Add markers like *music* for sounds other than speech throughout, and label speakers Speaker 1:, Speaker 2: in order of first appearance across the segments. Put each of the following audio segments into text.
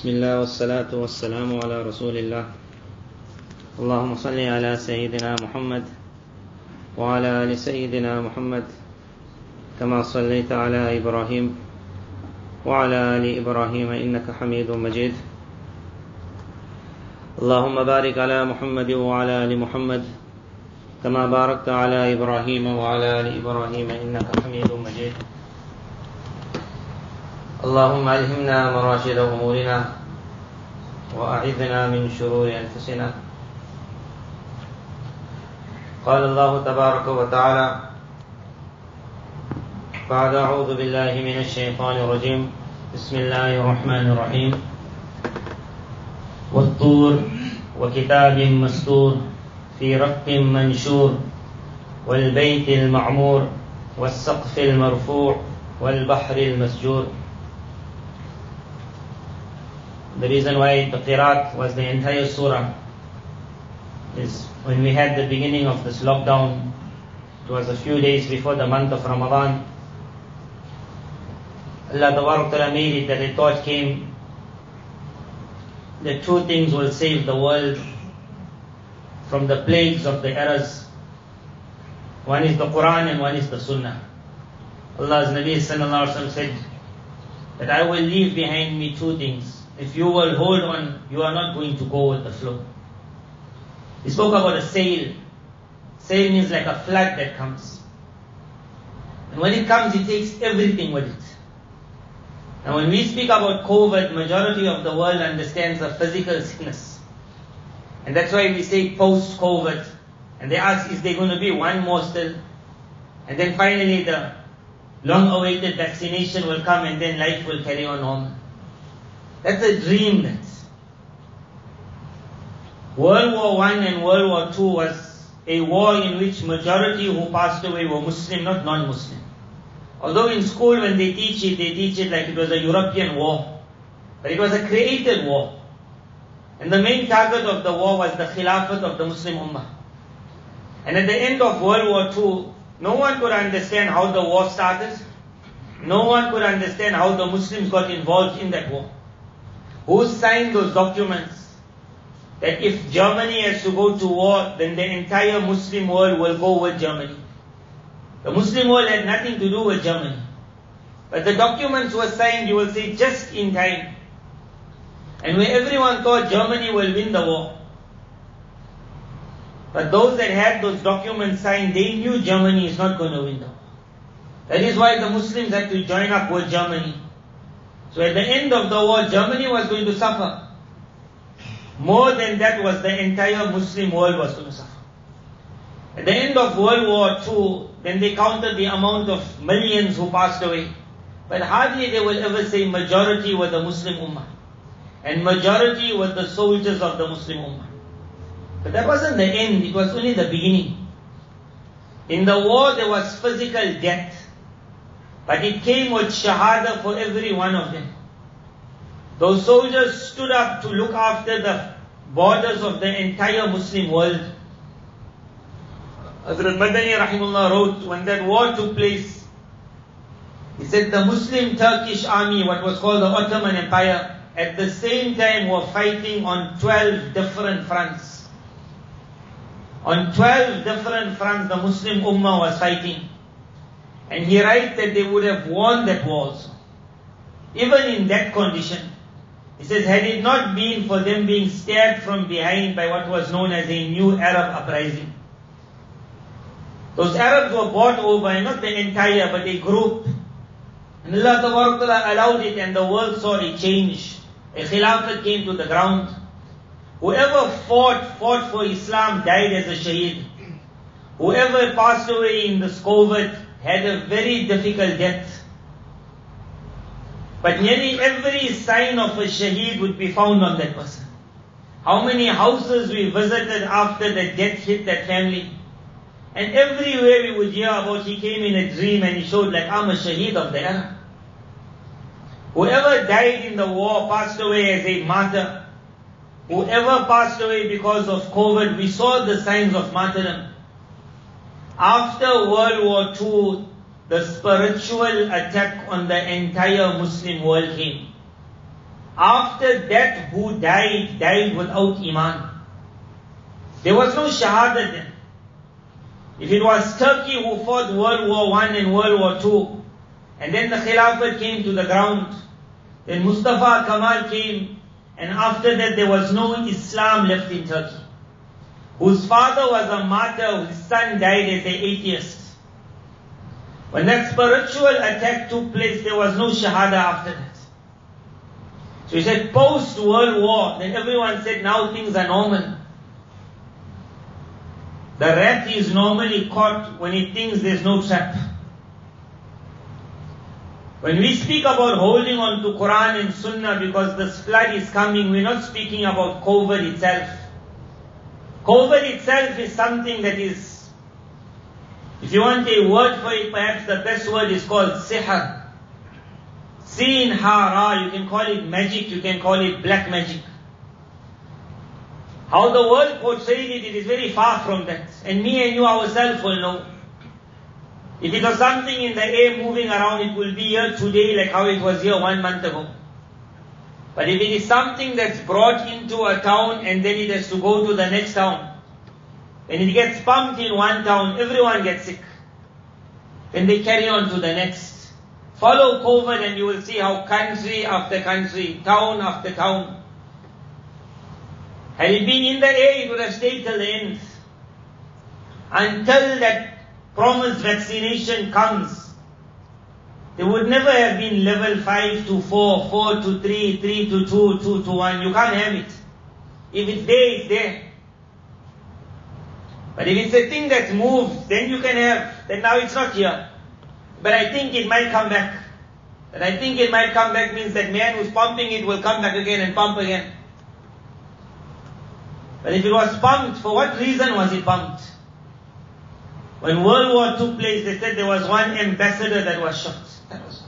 Speaker 1: بسم الله والصلاة والسلام على رسول الله. اللهم صل على سيدنا محمد وعلى آل سيدنا محمد كما صليت على إبراهيم وعلى آل إبراهيم إنك حميد مجيد. اللهم بارك على محمد وعلى آل محمد كما باركت على إبراهيم وعلى آل إبراهيم إنك حميد مجيد. اللهم ألهمنا مراشد أمورنا وأعذنا من شرور أنفسنا. قال الله تبارك وتعالى بعد أعوذ بالله من الشيطان الرجيم. بسم الله الرحمن الرحيم. والطور وكتاب مستور في رق منشور والبيت المعمور والسقف المرفوع والبحر المسجور The reason why the Qirat was the entire surah is when we had the beginning of this lockdown, it was a few days before the month of Ramadan. Allah Ta'ala made it that a thought came that two things will save the world from the plagues of the errors. One is the Quran and one is the Sunnah. Allah's Nabi Sallallahu Alaihi Wasallam said that I will leave behind me two things. If you will hold on, you are not going to go with the flow. He spoke about a sail. Sail means like a flood that comes. And when it comes, it takes everything with it. And when we speak about COVID, majority of the world understands a physical sickness. And that's why we say post-COVID. And they ask, is there going to be one more still? And then finally the long-awaited vaccination will come and then life will carry on normal. That's a dream that. World War One and World War Two was a war in which majority who passed away were Muslim, not non-Muslim. Although in school when they teach it, they teach it like it was a European war. But it was a created war. And the main target of the war was the Khilafat of the Muslim Ummah. And at the end of World War II, no one could understand how the war started. No one could understand how the Muslims got involved in that war. Who signed those documents? That if Germany has to go to war, then the entire Muslim world will go with Germany. The Muslim world had nothing to do with Germany. But the documents were signed, you will say, just in time. And where everyone thought Germany will win the war. But those that had those documents signed, they knew Germany is not going to win the war. That is why the Muslims had to join up with Germany. So at the end of the war, Germany was going to suffer. More than that was the entire Muslim world was going to suffer. At the end of World War II, then they counted the amount of millions who passed away. But hardly they will ever say majority were the Muslim Ummah. And majority were the soldiers of the Muslim Ummah. But that wasn't the end, it was only the beginning. In the war there was physical death. But it came with shahada for every one of them. Those soldiers stood up to look after the borders of the entire Muslim world. Hazrat Madani Rahimullah wrote, when that war took place, he said the Muslim Turkish army, what was called the Ottoman Empire, at the same time were fighting on 12 different fronts. On 12 different fronts, the Muslim Ummah was fighting. And he writes that they would have won that war also. Even in that condition, he says, had it not been for them being stabbed from behind by what was known as a new Arab uprising, those Arabs were bought over, not the entire, but a group. And Allah Ta'ala allowed it, and the world saw a change. A khilafat came to the ground. Whoever fought, fought for Islam died as a shaheed. Whoever passed away in this COVID had a very difficult death. But nearly every sign of a shaheed would be found on that person. How many houses we visited after the death hit that family. And everywhere we would hear about he came in a dream and he showed like I'm a shaheed of the era. Whoever died in the war passed away as a martyr. Whoever passed away because of COVID, we saw the signs of martyrdom. After World War II, the spiritual attack on the entire Muslim world came. after that who died, died without Iman. There was no Shahada then. If it was Turkey who fought World War I and World War II, and then the Khilafat came to the ground, then Mustafa Kamal came, and after that there was no Islam left in Turkey. Whose father was a martyr, his son died as an atheist. When that spiritual attack took place, there was no Shahada after that. So he said post World War, then everyone said now things are normal. The rat is normally caught when it thinks there's no trap. When we speak about holding on to Quran and Sunnah because the flood is coming, we're not speaking about COVID itself. COVID itself is something that is, if you want a word for it, perhaps the best word is called sihr. Sin hara, you can call it magic, you can call it black magic. How the world portrayed it, it is very far from that. And me and you ourselves will know. If it was something in the air moving around, it will be here today like how it was here one month ago. But if it is something that's brought into a town and then it has to go to the next town, when it gets pumped in one town, everyone gets sick. Then they carry on to the next. Follow COVID and you will see how country after country, town after town. Had it been in the air, it would have stayed till the end. Until that promised vaccination comes, there would never have been level 5 to 4, 4 to 3, 3 to 2, 2 to 1. You can't have it. If it's there, it's there. But if it's a thing that moves, then you can have, then now it's not here. But I think it might come back. But I think it might come back means that man who's pumping it will come back again and pump again. But if it was pumped, for what reason was it pumped? When World War took place, they said there was one ambassador that was shot. That was.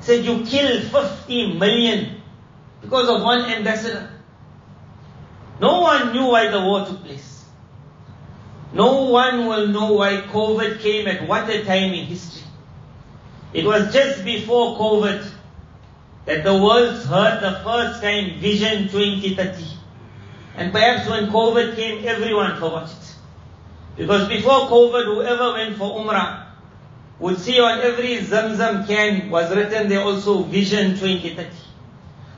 Speaker 1: Said you killed 50 million because of one ambassador. No one knew why the war took place. No one will know why COVID came at what a time in history. It was just before COVID that the world heard the first time Vision 2030. And perhaps when COVID came, everyone forgot it. Because before COVID, whoever went for Umrah would see on every Zamzam can was written there also Vision 2030.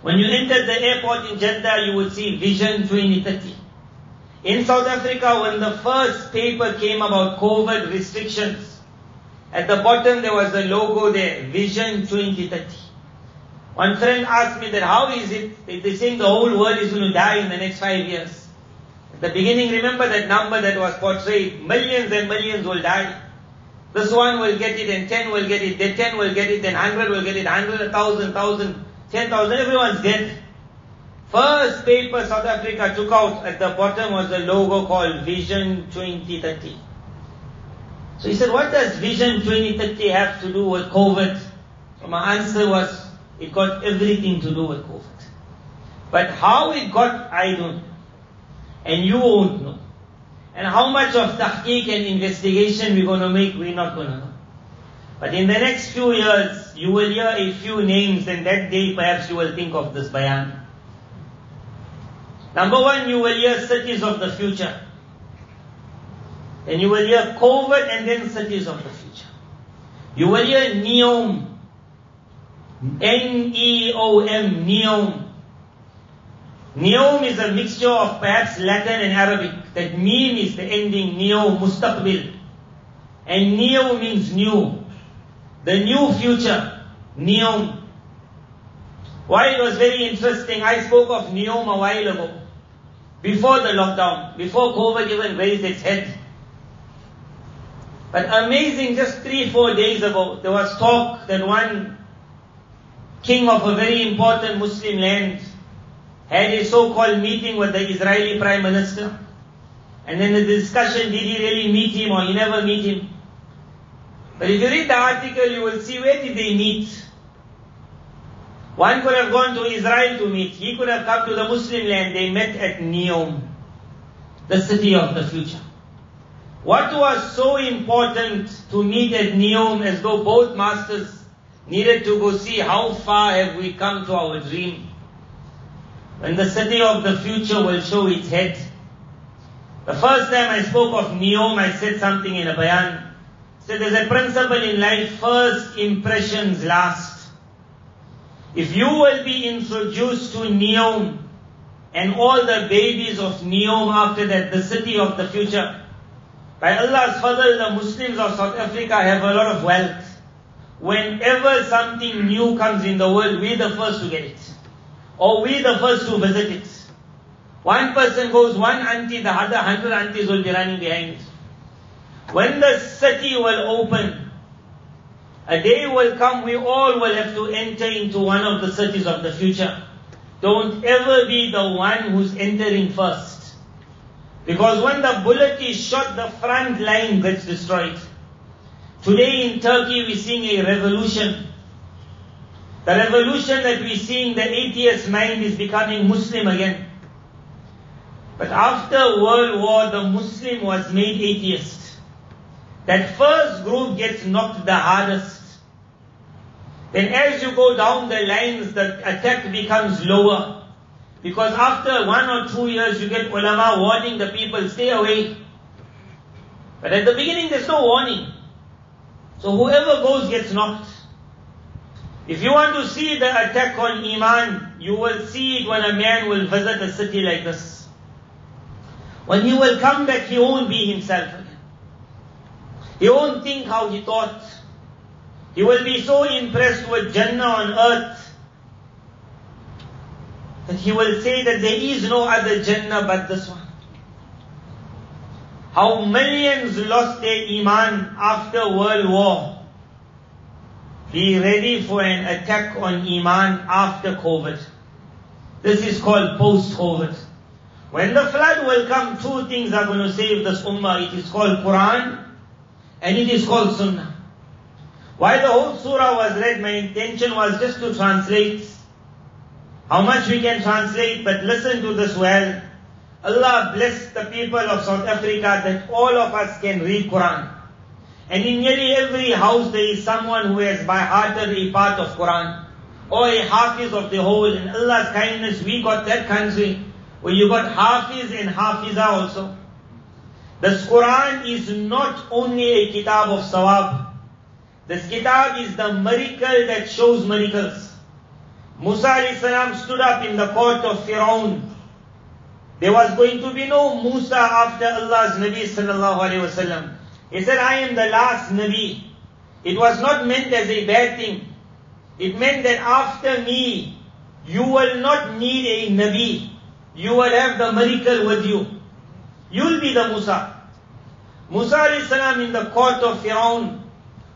Speaker 1: When you entered the airport in Jeddah, you would see Vision 2030. In South Africa, when the first paper came about COVID restrictions, at the bottom there was a logo there, Vision 2030. One friend asked me that how is it, they're saying the whole world is going to die in the next five years. The beginning, remember that number that was portrayed, millions and millions will die. This one will get it and ten will get it, then ten will get it, then hundred will get it, hundred, thousand, thousand, ten thousand, everyone's dead. First paper South Africa took out at the bottom was a logo called Vision 2030. So he said, what does Vision 2030 have to do with COVID? So my answer was, it got everything to do with COVID. But how it got, I don't know. And you won't know. And how much of tahqiq and investigation we're going to make, we're not going to know. But in the next few years, you will hear a few names and that day perhaps you will think of this bayan. Number one, you will hear cities of the future. Then you will hear COVID and then cities of the future. You will hear Neom. N-E-O-M, Neom. Neom is a mixture of perhaps Latin and Arabic. That Mim is the ending, Neo, Mustaqbil. And Neo means new. The new future, Neom. Why it was very interesting, I spoke of Neom a while ago. Before the lockdown, before COVID even raised its head. But amazing, just three, four days ago, there was talk that one king of a very important Muslim land had a so-called meeting with the Israeli Prime Minister. And then the discussion, did he really meet him or he never meet him? But if you read the article, you will see where did they meet? One could have gone to Israel to meet. He could have come to the Muslim land. They met at Neom, the city of the future. What was so important to meet at Neom as though both masters needed to go see how far have we come to our dream? When the city of the future will show its head. The first time I spoke of Neom, I said something in a bayan. So there's a principle in life, first impressions last. If you will be introduced to Neom and all the babies of Neom after that, the city of the future, by Allah's fadl, the Muslims of South Africa have a lot of wealth. Whenever something new comes in the world, we're the first to get it. Or we're the first to visit it. One person goes, one auntie, the other hundred aunties will be running behind. When the city will open, a day will come, we all will have to enter into one of the cities of the future. Don't ever be the one who's entering first. Because when the bullet is shot, the front line gets destroyed. Today in Turkey, we're seeing a revolution. The revolution that we see in the atheist mind is becoming Muslim again. But after World War, the Muslim was made atheist. That first group gets knocked the hardest. Then as you go down the lines, the attack becomes lower. Because after one or two years, you get ulama warning the people, stay away. But at the beginning, there's no warning. So whoever goes gets knocked. If you want to see the attack on Iman, you will see it when a man will visit a city like this. When he will come back, he won't be himself again. He won't think how he thought. He will be so impressed with Jannah on earth that he will say that there is no other Jannah but this one. How millions lost their Iman after World War. Be ready for an attack on Iman after COVID. This is called post-COVID. When the flood will come, two things are going to save this ummah. It is called Quran and it is called Sunnah. Why the whole surah was read, my intention was just to translate how much we can translate, but listen to this well. Allah bless the people of South Africa that all of us can read Quran. And in nearly every house there is someone who has by hearted a part of Quran. Or a Hafiz of the whole. In Allah's kindness, we got that country where you got Hafiz and Hafiza also. This Quran is not only a kitab of sawab. This kitab is the miracle that shows miracles. Musa salam stood up in the court of Firaun. There was going to be no Musa after Allah's Nabi sallallahu alayhi wasallam. He said, I am the last Nabi. It was not meant as a bad thing. It meant that after me, you will not need a Nabi. You will have the miracle with you. You'll be the Musa. Musa salam in the court of Firaun,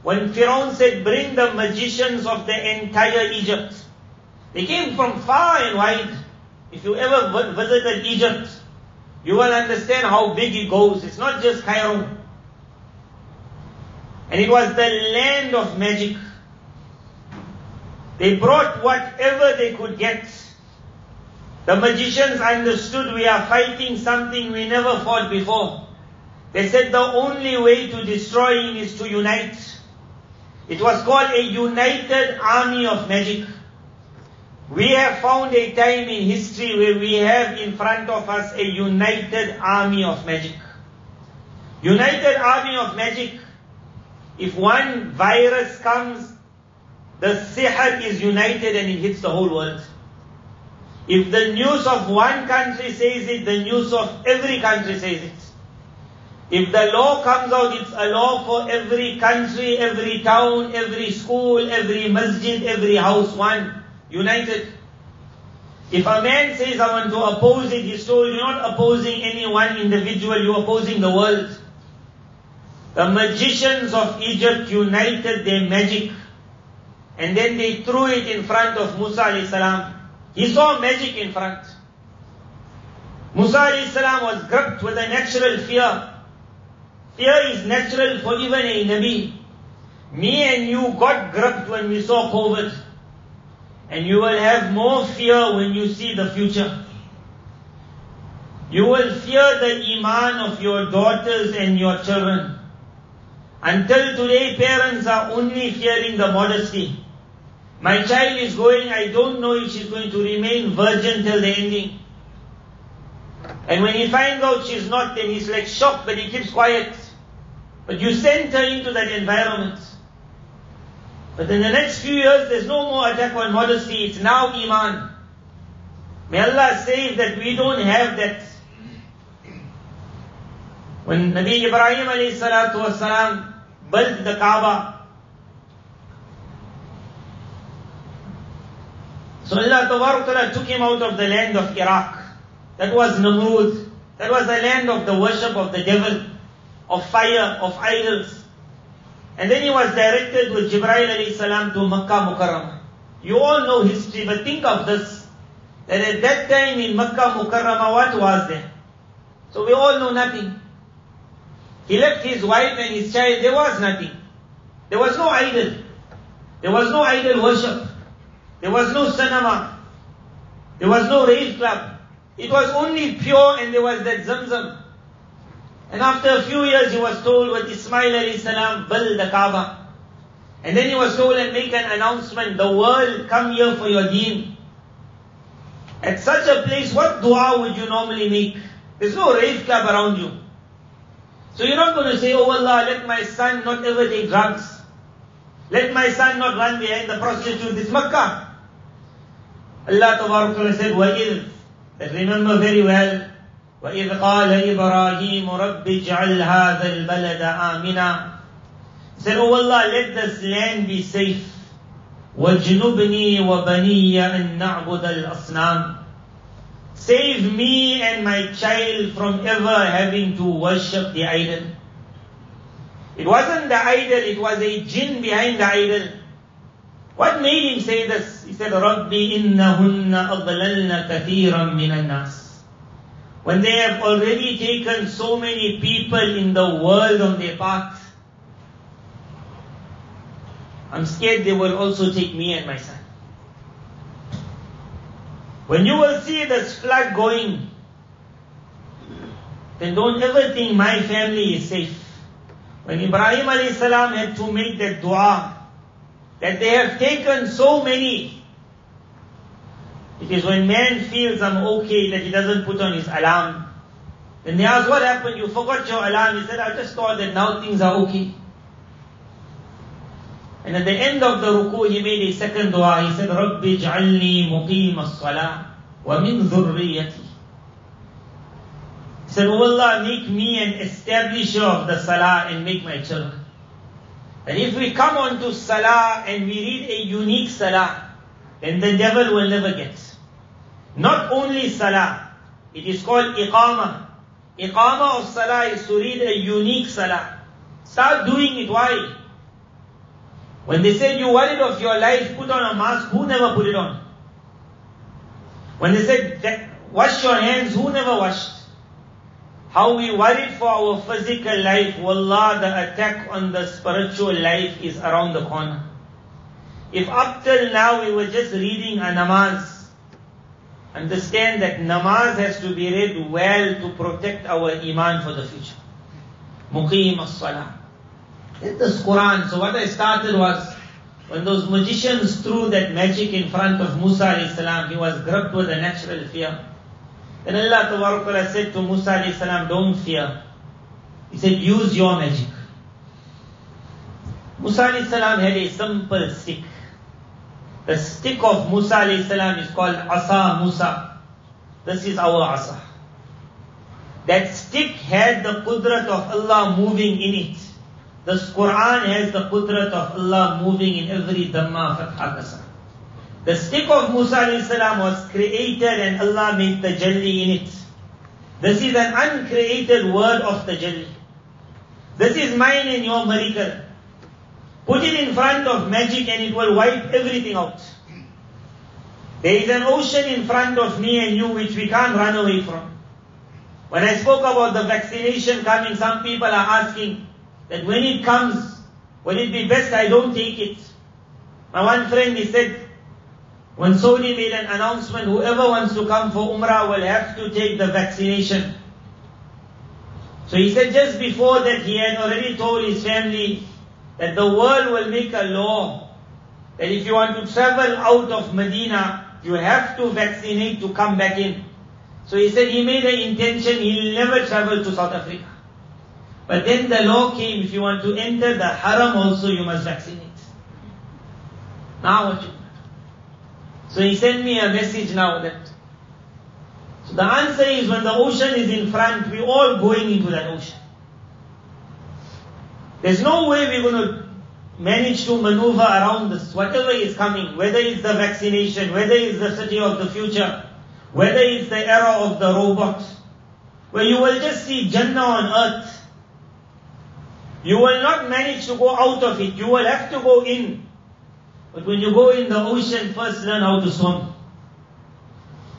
Speaker 1: when Firaun said, bring the magicians of the entire Egypt. They came from far and wide. If you ever visited Egypt, you will understand how big it goes. It's not just Cairo. And it was the land of magic. They brought whatever they could get. The magicians understood we are fighting something we never fought before. They said the only way to destroy is to unite. It was called a united army of magic. We have found a time in history where we have in front of us a united army of magic. United army of magic. If one virus comes, the sihr is united and it hits the whole world. If the news of one country says it, the news of every country says it. If the law comes out, it's a law for every country, every town, every school, every masjid, every house, one, united. If a man says, I want to oppose it, he's told you're not opposing any one individual, you're opposing the world. The magicians of Egypt united their magic and then they threw it in front of Musa alayhi salam. He saw magic in front. Musa alayhi salam was gripped with a natural fear. Fear is natural for even a Nabi. Me and you got gripped when we saw COVID. And you will have more fear when you see the future. You will fear the iman of your daughters and your children. Until today, parents are only fearing the modesty. My child is going, I don't know if she's going to remain virgin till the ending. And when he finds out she's not, then he's like shocked, but he keeps quiet. But you sent her into that environment. But in the next few years, there's no more attack on modesty, it's now Iman. May Allah save that we don't have that. When Nabi Ibrahim alayhi salatu built the Kaaba, so Allah took him out of the land of Iraq. That was Namrud. That was the land of the worship of the devil, of fire, of idols. And then he was directed with Jibreel alayhi to Makkah Mukarramah. You all know history, but think of this. That at that time in Makkah Mukarramah, what was there? So we all know nothing. He left his wife and his child, there was nothing. There was no idol. There was no idol worship. There was no cinema. There was no rave club. It was only pure and there was that zamzam. And after a few years he was told with Ismail alayhi salam, build the Kaaba. And then he was told and make an announcement, the world come here for your deen. At such a place, what dua would you normally make? There's no rave club around you. So you're not going to say, oh Allah, let my son not ever take drugs. Let my son not run behind the prostitute. This Makkah. Allah Ta'ala said, وَإِذْ That remember very well, وإذ قال إبراهيم رب اجعل هذا البلد آمنا said, Oh Allah, let this land be safe. وَاجْنُبْنِي وَبَنِيَّ أَن نَعْبُدَ الْأَصْنَامِ Save me and my child from ever having to worship the idol. It wasn't the idol, it was a jinn behind the idol. What made him say this? He said, Rabbi innahunna adlalna kathiran minan nas. When they have already taken so many people in the world on their path, I'm scared they will also take me and my son. When you will see this flood going, then don't ever think my family is safe. When Ibrahim alayhi salam had to make that dua, that they have taken so many it is when man feels I'm okay that he doesn't put on his alarm. Then they ask, what happened? You forgot your alarm. He said, I just thought that now things are okay. And at the end of the ruku, he made a second dua. He said, رَبِّ اجْعَلْنِي مُقِيمَ الصَّلَاةِ وَمِن ذُرِّيَّتِي He said, Oh Allah, make me an establisher of the salah and make my children. And if we come on to salah and we read a unique salah, then the devil will never get. Not only salah, it is called iqamah. Iqamah of salah is to read a unique salah. Start doing it. Why? When they said you worried of your life, put on a mask, who never put it on? When they said wash your hands, who never washed? How we worried for our physical life, wallah, the attack on the spiritual life is around the corner. If up till now we were just reading a namaz, Understand that namaz has to be read well to protect our iman for the future. Muqim as-salah. In this Quran. So what I started was, when those magicians threw that magic in front of Musa salam, he was gripped with a natural fear. Then Allah said to Musa salam, don't fear. He said, use your magic. Musa salam had a simple stick. The stick of Musa salam is called Asa Musa. This is our Asa. That stick had the qudrat of Allah moving in it. This Quran has the qudrat of Allah moving in every Dhamma, Fatha, Qasam. The stick of Musa salam was created and Allah made the Jalli in it. This is an uncreated word of the Jalli. This is mine and your miracle. Put it in front of magic and it will wipe everything out. There is an ocean in front of me and you which we can't run away from. When I spoke about the vaccination coming, some people are asking that when it comes, will it be best I don't take it? My one friend, he said, when Saudi made an announcement, whoever wants to come for Umrah will have to take the vaccination. So he said just before that he had already told his family that the world will make a law that if you want to travel out of Medina, you have to vaccinate to come back in. So he said he made an intention, he'll never travel to South Africa. But then the law came, if you want to enter the haram also, you must vaccinate. Now what you So he sent me a message now that. So the answer is when the ocean is in front, we're all going into that ocean. There's no way we're going to manage to maneuver around this, whatever is coming, whether it's the vaccination, whether it's the city of the future, whether it's the era of the robot, where you will just see Jannah on earth. You will not manage to go out of it. You will have to go in. But when you go in the ocean, first learn how to swim.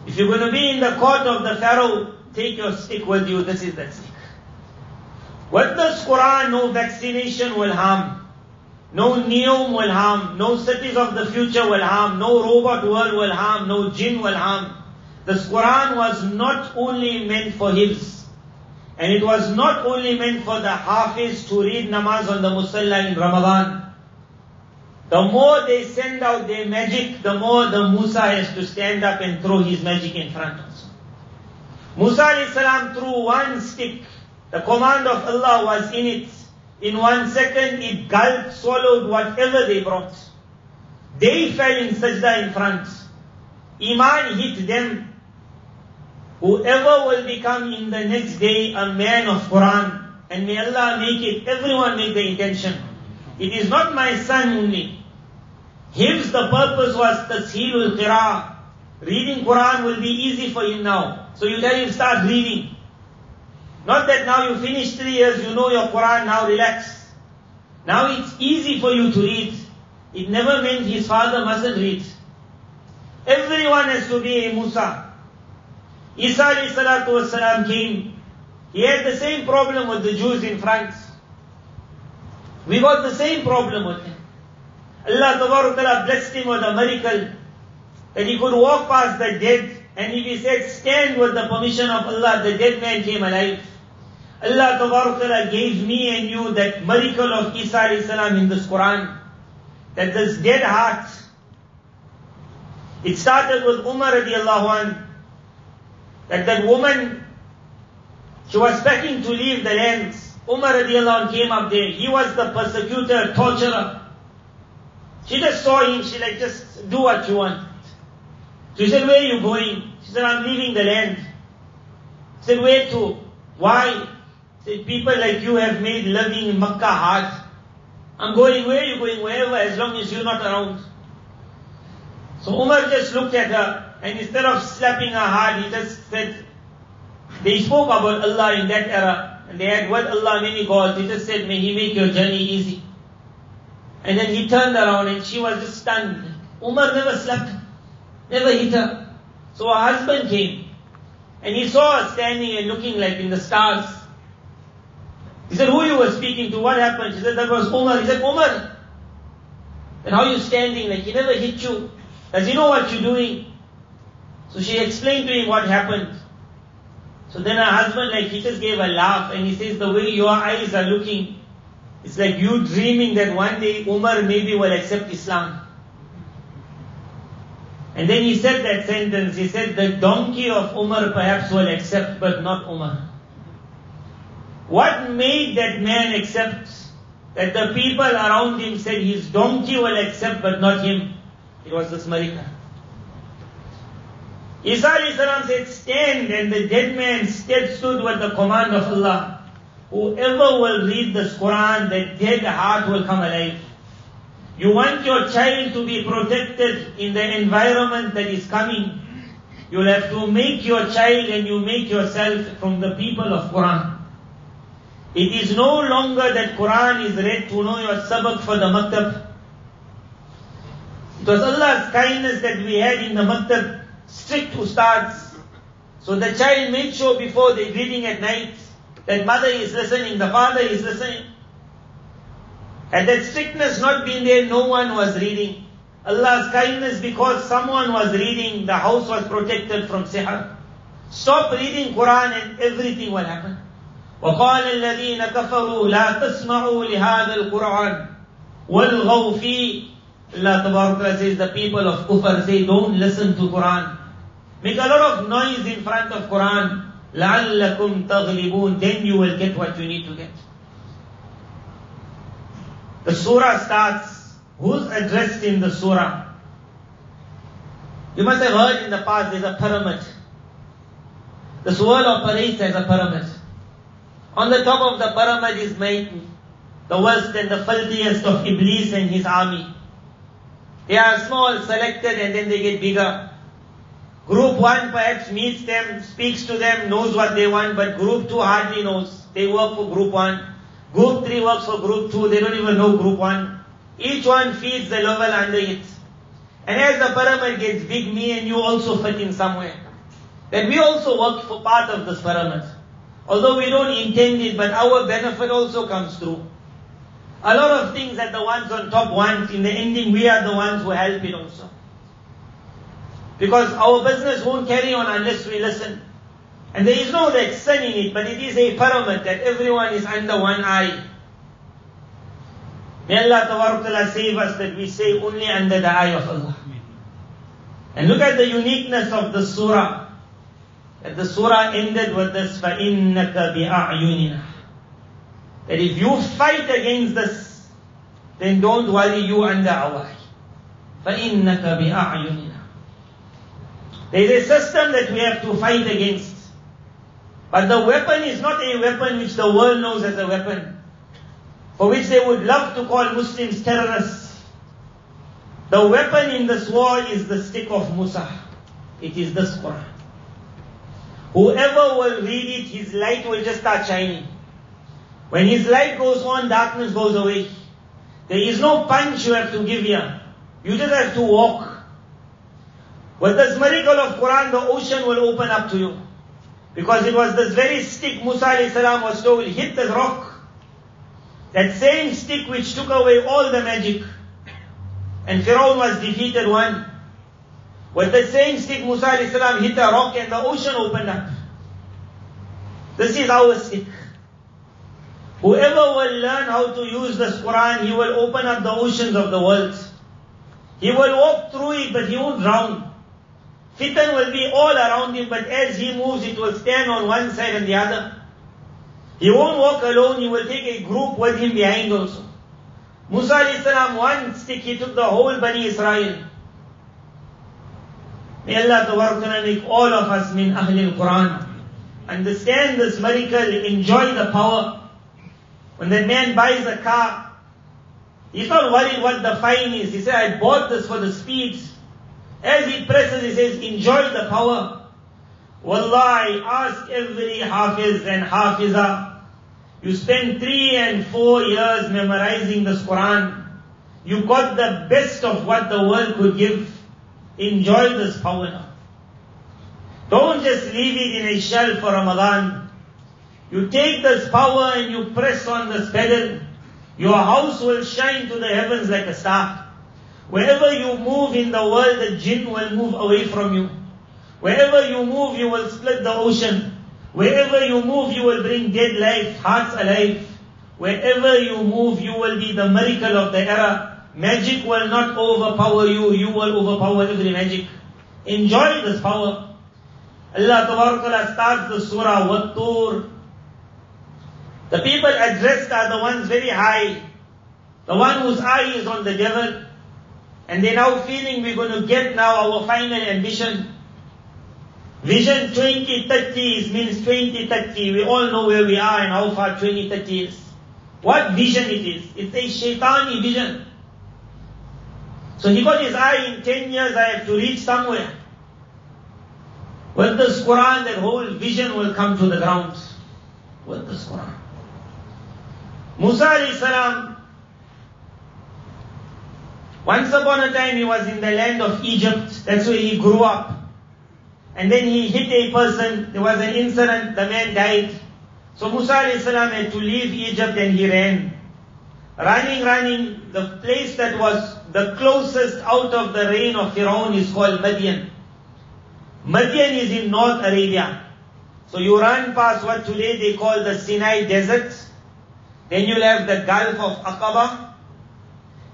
Speaker 1: If you're going to be in the court of the Pharaoh, take your stick with you. This is that stick. With this Quran, no vaccination will harm. No neom will harm. No cities of the future will harm. No robot world will harm. No jinn will harm. This Quran was not only meant for his, and it was not only meant for the Hafiz to read namaz on the Musalla in Ramadan. The more they send out their magic, the more the Musa has to stand up and throw his magic in front of us. Musa salam threw one stick the command of Allah was in it. In one second, it gulped, swallowed whatever they brought. They fell in sajda in front. Iman hit them. Whoever will become in the next day a man of Quran, and may Allah make it, everyone make the intention. It is not my son only. His the purpose was Tashilul Qira. Reading Quran will be easy for him now. So you tell him start reading. Not that now you finish three years, you know your Quran, now relax. Now it's easy for you to read. It never meant his father mustn't read. Everyone has to be a Musa. Isa wasalam came. He had the same problem with the Jews in France. We got the same problem with him. Allah Ta'ala blessed him with a miracle that he could walk past the dead and if he said stand with the permission of Allah, the dead man came alive. Allah Ta'ala gave me and you that miracle of Isa salam in this Quran. That this dead heart, it started with Umar radiallahu an, that that woman, she was packing to leave the lands. Umar radiallahu an came up there. He was the persecutor, torturer. She just saw him, she like, just do what you want. So he said, where are you going? She said, I'm leaving the land. He said, where to? Why? Say, people like you have made living in Makkah hard. I'm going, where are you going? Wherever, as long as you're not around. So Umar just looked at her, and instead of slapping her hard, he just said, they spoke about Allah in that era, and they had what Allah many gods. He just said, may He make your journey easy. And then he turned around and she was just stunned. Umar never slapped never hit her. So her husband came, and he saw her standing and looking like in the stars. He said, who you were speaking to? What happened? She said, that was Umar. He said, Umar. Then how are you standing? Like he never hit you. Does he know what you're doing? So she explained to him what happened. So then her husband, like he just gave a laugh and he says, the way your eyes are looking, it's like you dreaming that one day Umar maybe will accept Islam. And then he said that sentence, he said, the donkey of Umar perhaps will accept, but not Umar. What made that man accept that the people around him said his donkey will accept but not him? It was this miracle. Isa said, stand and the dead man stood with the command of Allah. Whoever will read this Quran, the dead heart will come alive. You want your child to be protected in the environment that is coming. You'll have to make your child and you make yourself from the people of Quran. It is no longer that Quran is read to know your sabak for the maktab. It was Allah's kindness that we had in the maktab, strict ustads. So the child made sure before they reading at night that mother is listening, the father is listening. Had that strictness not been there, no one was reading. Allah's kindness because someone was reading, the house was protected from sihr. Stop reading Quran and everything will happen. وقال الذين كفروا لا تسمعوا لهذا القرآن والغوا فيه Allah Ta'ala says the people of Kufr say don't listen to Quran. Make a lot of noise in front of Quran. لَعَلَّكُمْ تَغْلِبُونَ Then you will get what you need to get. The surah starts. Who's addressed in the surah? You must have heard in the past there's a pyramid. This world operates as a pyramid. On the top of the pyramid is made the worst and the filthiest of Iblis and his army. They are small, selected, and then they get bigger. Group one perhaps meets them, speaks to them, knows what they want, but group two hardly knows. They work for group one. Group three works for group two, they don't even know group one. Each one feeds the level under it. And as the pyramid gets big, me and you also fit in somewhere. That we also work for part of this pyramid. Although we don't intend it, but our benefit also comes through. A lot of things that the ones on top want, in the ending we are the ones who help it also. Because our business won't carry on unless we listen. And there is no like sin in it, but it is a pyramid that everyone is under one eye. May Allah Ta'ala save us that we say only under the eye of Allah. And look at the uniqueness of the surah. That the surah ended with this, فَإِنَّكَ بِأَعْيُنِنَا That if you fight against this, then don't worry you under our eye. فَإِنَّكَ بِأَعْيُنِنَا there is a system that we have to fight against. But the weapon is not a weapon which the world knows as a weapon. For which they would love to call Muslims terrorists. The weapon in this war is the stick of Musa. It is this Quran. Whoever will read it, his light will just start shining. When his light goes on, darkness goes away. There is no punch you have to give here. You just have to walk. With this miracle of Quran, the ocean will open up to you. Because it was this very stick Musa salam was told, hit the rock. That same stick which took away all the magic. And Pharaoh was defeated one. With the same stick Musa salam hit a rock and the ocean opened up. This is our stick. Whoever will learn how to use this Quran, he will open up the oceans of the world. He will walk through it, but he won't drown. Fitan will be all around him, but as he moves, it will stand on one side and the other. He won't walk alone, he will take a group with him behind also. Musa salam, one stick, he took the whole Bani Israel. May Allah Ta'ala make all of us min Ahlul Quran. Understand this miracle, enjoy the power. When that man buys a car, he's not worried what the fine is. He said, I bought this for the speeds. As he presses, he says, enjoy the power. Wallahi, ask every hafiz and hafiza. You spend three and four years memorizing this Quran. You got the best of what the world could give. Enjoy this power now. Don't just leave it in a shelf for Ramadan. You take this power and you press on this pedal. Your house will shine to the heavens like a star. Wherever you move in the world, the jinn will move away from you. Wherever you move, you will split the ocean. Wherever you move, you will bring dead life, hearts alive. Wherever you move, you will be the miracle of the era. Magic will not overpower you, you will overpower every magic. Enjoy this power. Allah Ta'ala starts the surah, Wattur. The people addressed are the ones very high. The one whose eye is on the devil. And they're now feeling we're going to get now our final ambition. Vision 2030 means 2030. We all know where we are and how far 2030 is. What vision it is? It's a shaitani vision. So he got his eye in 10 years I have to reach somewhere. With this Quran, that whole vision will come to the ground. With this Quran. Musa alayhi salam, once upon a time he was in the land of Egypt. That's where he grew up. And then he hit a person. There was an incident. The man died. So Musa salam had to leave Egypt and he ran. Running, running. The place that was the closest out of the reign of Pharaoh is called Madian. Madian is in North Arabia. So you run past what today they call the Sinai Desert. Then you'll have the Gulf of Aqaba.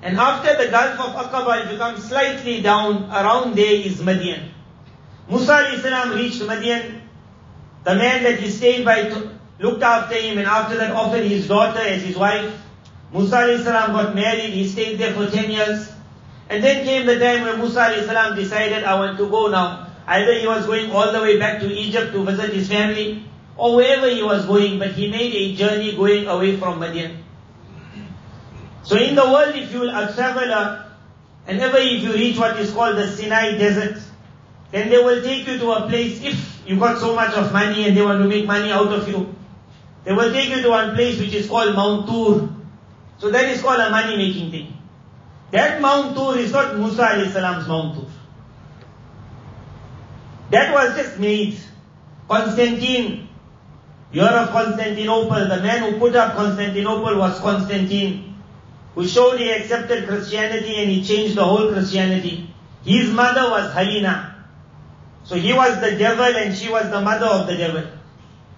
Speaker 1: And after the Gulf of Aqaba, if you come slightly down, around there is Madian. Musa salam reached Madian. The man that he stayed by looked after him and after that offered his daughter as his wife. Musa salam got married, he stayed there for 10 years. And then came the time when Musa salam decided, I want to go now. Either he was going all the way back to Egypt to visit his family, or wherever he was going, but he made a journey going away from Madian. So in the world, if you will a traveler, uh, and ever if you reach what is called the Sinai Desert, then they will take you to a place, if you got so much of money and they want to make money out of you, they will take you to one place which is called Mount Tur. So that is called a money making thing. That Mount Tur is not Musa salam's Mount Tur. That was just made. Constantine, you heard of Constantinople, the man who put up Constantinople was Constantine who showed he accepted Christianity and he changed the whole Christianity. His mother was Helena. So he was the devil and she was the mother of the devil.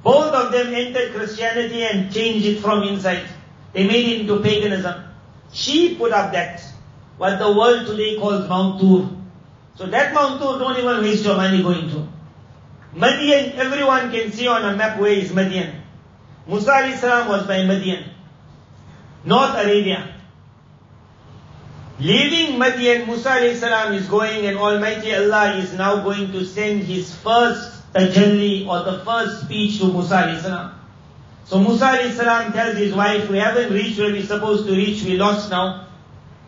Speaker 1: Both of them entered Christianity and changed it from inside. They made it into paganism. She put up that, what the world today calls Mount Tur. So that Mount Tur, don't even waste your money going to. Madian, everyone can see on a map where is Madian. Musa was by Madian. North Arabia. Leaving Madian, Musa salam is going and Almighty Allah is now going to send His first tajalli or the first speech to Musa salam. So Musa salam tells his wife, we haven't reached where we're supposed to reach, we lost now.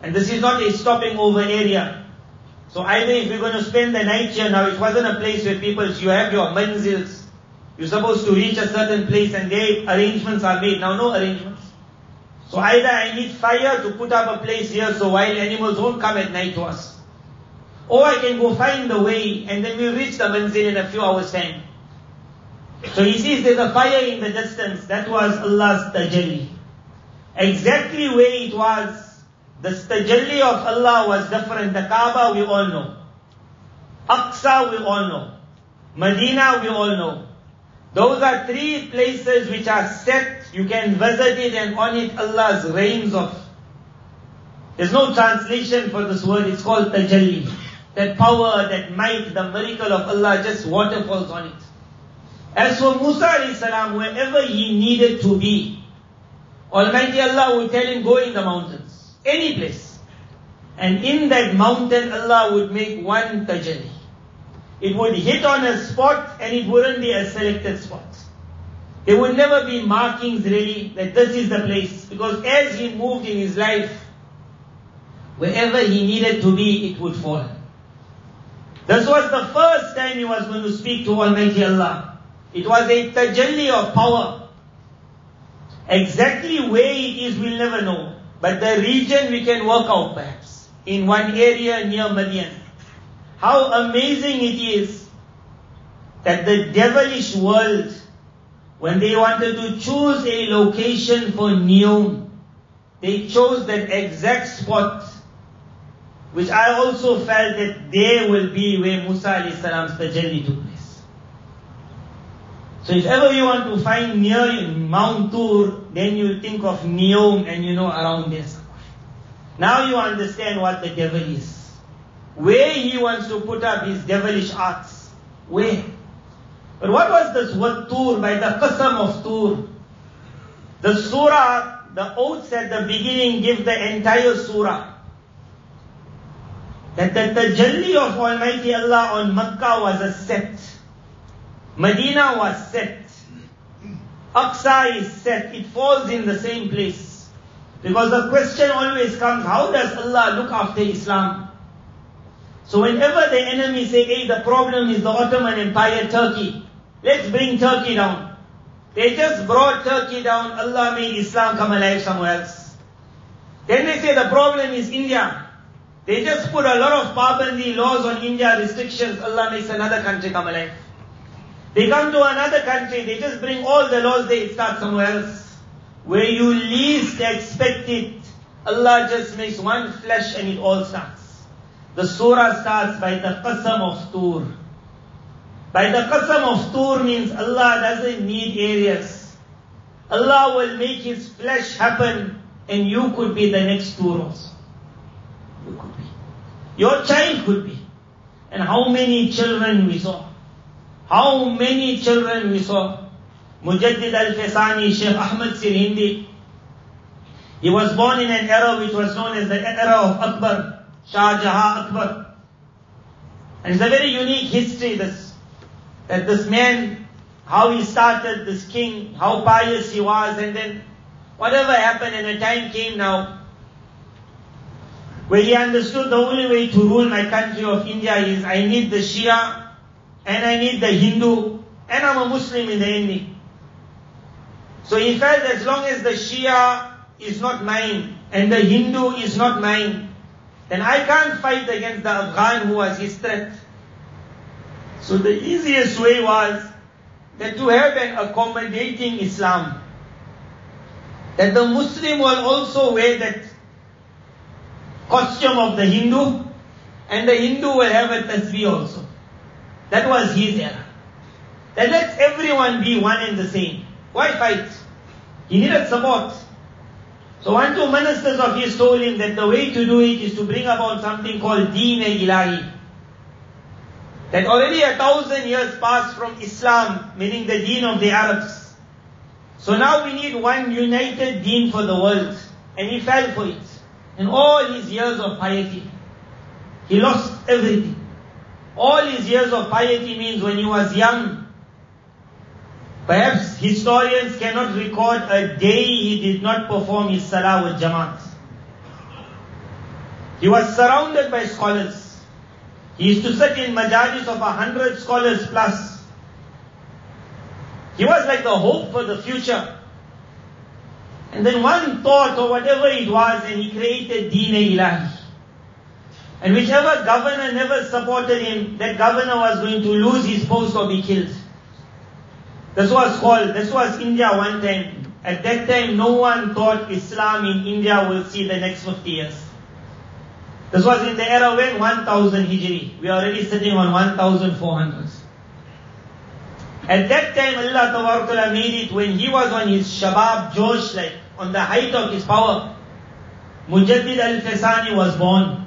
Speaker 1: And this is not a stopping over area. So either if we're going to spend the night here now, it wasn't a place where people, you have your manzils. You're supposed to reach a certain place and there arrangements are made. Now no arrangements. So either I need fire to put up a place here so wild animals won't come at night to us. Or I can go find the way and then we'll reach the manzil in a few hours time. So he sees there's a fire in the distance. That was Allah's tajalli. Exactly where it was, the tajalli of Allah was different. The Kaaba we all know. Aqsa we all know. Medina we all know. Those are three places which are set, you can visit it and on it Allah's rains of. There's no translation for this word, it's called tajalli. That power, that might, the miracle of Allah just waterfalls on it. As for Musa salam, wherever he needed to be, Almighty Allah would tell him, go in the mountains. Any place. And in that mountain, Allah would make one tajalli. It would hit on a spot and it wouldn't be a selected spot. There would never be markings really that this is the place. Because as he moved in his life, wherever he needed to be, it would fall. This was the first time he was going to speak to Almighty Allah. It was a tajalli of power. Exactly where it is, we'll never know. But the region we can work out perhaps. In one area near Madian. How amazing it is that the devilish world, when they wanted to choose a location for Neom, they chose that exact spot, which I also felt that there will be where Musa alayhi salam's tajalli took place. So if ever you want to find near Mount Tur, then you think of Neom and you know around there. Now you understand what the devil is. Where he wants to put up his devilish arts. Where? But what was this word Tur by the qasam of Tur? The surah, the oaths at the beginning give the entire surah. That the tajalli of Almighty Allah on Makkah was a set. Medina was set. Aqsa is set. It falls in the same place. Because the question always comes, how does Allah look after Islam? So whenever the enemy say, hey, the problem is the Ottoman Empire, Turkey, let's bring Turkey down. They just brought Turkey down, Allah made Islam come alive somewhere else. Then they say the problem is India. They just put a lot of Pabandi laws on India, restrictions, Allah makes another country come alive. They come to another country, they just bring all the laws they start somewhere else. Where you least expect it, Allah just makes one flesh and it all starts. The surah starts by the qasam of Tur. By the qasam of Tur means Allah doesn't need areas. Allah will make His flesh happen and you could be the next Tur also. You could be. Your child could be. And how many children we saw. How many children we saw. Mujaddid Alf-e-Sani, Sheikh Ahmad Sirhindi. He was born in an era which was known as the era of Akbar, Shah Akbar. And it's a very unique history this, that this man, how he started, this king, how pious he was, and then whatever happened and a time came now, where he understood the only way to rule my country of India is I need the Shia, and I need the Hindu, and I'm a Muslim in the ending. So he felt as long as the Shia is not mine, and the Hindu is not mine, then I can't fight against the Afghan who was his threat. So the easiest way was that to have an accommodating Islam. That the Muslim will also wear that costume of the Hindu, and the Hindu will have a tasbih also. That was his era. That let everyone be one and the same. Why fight? He needed support. So one two ministers of his told him that the way to do it is to bring about something called Deen Ilahi. That already a thousand years passed from Islam, meaning the Deen of the Arabs. So now we need one united Deen for the world. And he fell for it. In all his years of piety, he lost everything. All his years of piety means when he was young, Perhaps historians cannot record a day he did not perform his salah with Jamaat. He was surrounded by scholars. He used to sit in majalis of a hundred scholars plus. He was like the hope for the future. And then one thought or whatever it was and he created Deen Ilahi. And whichever governor never supported him, that governor was going to lose his post or be killed. This was called, this was India one time. At that time, no one thought Islam in India will see the next 50 years. This was in the era when 1000 Hijri. We are already sitting on 1400. At that time, Allah Ta'ala made it when he was on his Shabab Josh, like on the height of his power. Mujaddid Alf-e-Sani was born.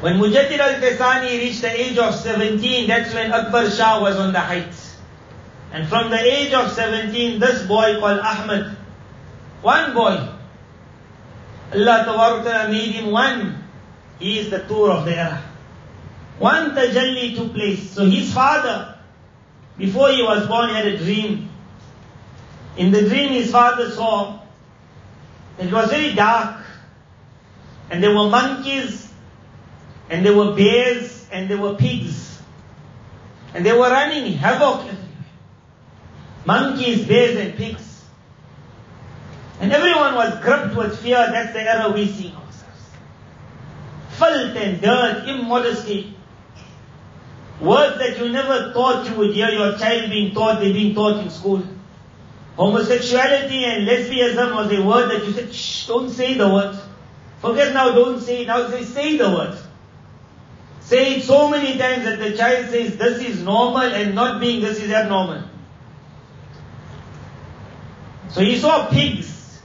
Speaker 1: When Mujaddid Alf-e-Sani reached the age of 17, that's when Akbar Shah was on the heights. And from the age of 17, this boy called Ahmed, one boy, Allah Ta'ala made him one. He is the Tur of the era. One tajalli took place. So his father, before he was born, had a dream. In the dream, his father saw it was very dark, and there were monkeys, and there were bears, and there were pigs, and they were running havoc monkeys, bears, and pigs. And everyone was gripped with fear. That's the era we see ourselves. Filth and dirt, immodesty. Words that you never thought you would hear your child being taught, they're being taught in school. Homosexuality and lesbianism was a word that you said, shh, don't say the word. Forget now, don't say it. Now say, say the word. Say it so many times that the child says this is normal and not being this is abnormal. So he saw pigs.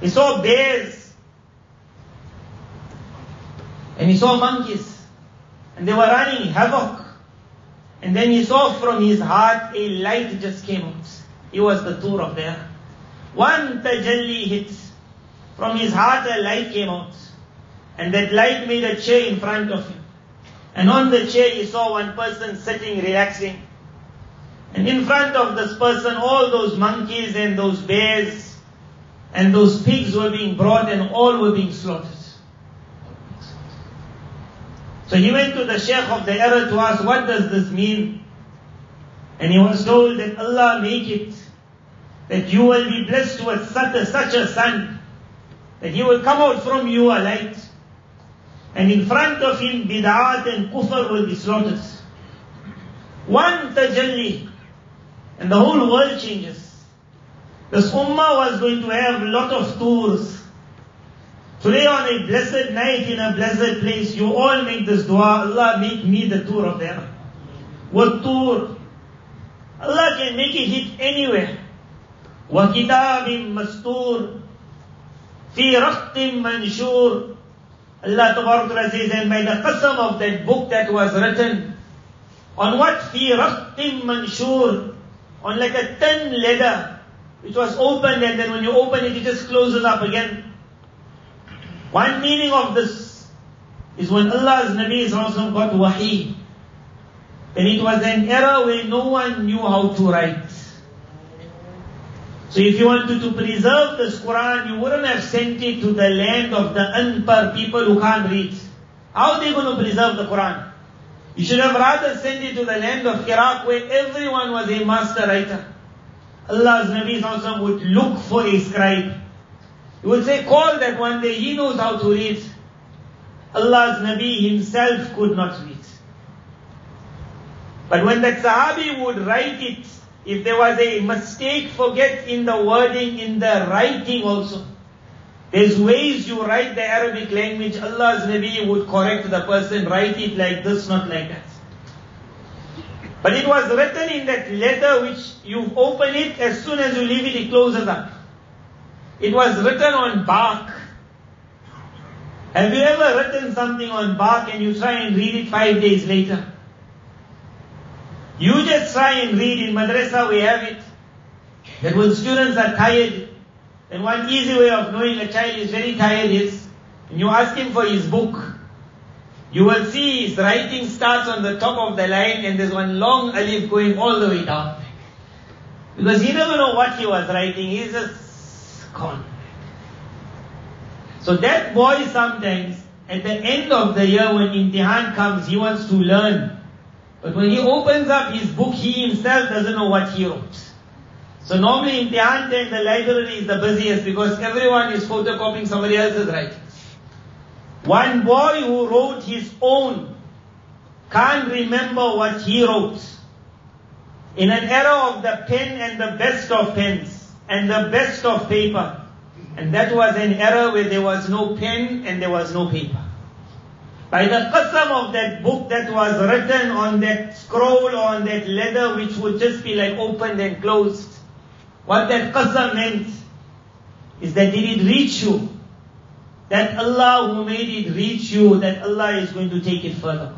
Speaker 1: He saw bears. And he saw monkeys. And they were running havoc. And then he saw from his heart a light just came out. He was the Tur of there. One tajalli hit. From his heart a light came out. And that light made a chair in front of him. And on the chair he saw one person sitting, relaxing. And in front of this person, all those monkeys and those bears and those pigs were being brought and all were being slaughtered. So he went to the Sheikh of the era to ask, what does this mean? And he was told that Allah make it that you will be blessed with such a, such a son, that he will come out from you a light, and in front of him bid'at and kufr will be slaughtered. One tajalli, and the whole world changes. This ummah was going to have a lot of Turs. Today on a blessed night in a blessed place, you all make this dua, Allah make me the Tur of them. What Tur? Allah can make it hit anywhere. وَكِتَابٍ مَسْتُورٍ fi رَخْتٍ manshur? Allah Ta'ala says, and by the qasam of that book that was written, on what? fi رَخْتٍ manshur on like a thin leather, which was opened and then when you open it, it just closes up again. One meaning of this is when Allah's Nabi got wahi, then it was an era where no one knew how to write. So if you wanted to preserve this Quran, you wouldn't have sent it to the land of the unpar people who can't read. How are they going to preserve the Quran? You should have rather sent it to the land of Iraq where everyone was a master writer. Allah's Nabi would look for a scribe. He would say, call that one day, he knows how to read. Allah's Nabi himself could not read. But when that Sahabi would write it, if there was a mistake, forget in the wording, in the writing also. There's ways you write the Arabic language, Allah's Nabi would correct the person, write it like this, not like that. But it was written in that letter which you open it, as soon as you leave it, it closes up. It was written on bark. Have you ever written something on bark and you try and read it five days later? You just try and read in madrasa, we have it. That when students are tired, then one easy way of knowing a child is very tired is, when you ask him for his book, you will see his writing starts on the top of the line and there's one long alif going all the way down. Because he never know what he was writing, he's just gone. So that boy sometimes, at the end of the year when imtihan comes, he wants to learn. But when he opens up his book, he himself doesn't know what he wrote. So normally imtihan time, the library is the busiest because everyone is photocopying somebody else's writings. One boy who wrote his own can't remember what he wrote. In an era of the pen and the best of pens and the best of paper, and that was an era where there was no pen and there was no paper. By the qasam of that book that was written on that scroll or on that leather which would just be like opened and closed. What that qasam meant is that did it reach you? That Allah who made it reach you, that Allah is going to take it further.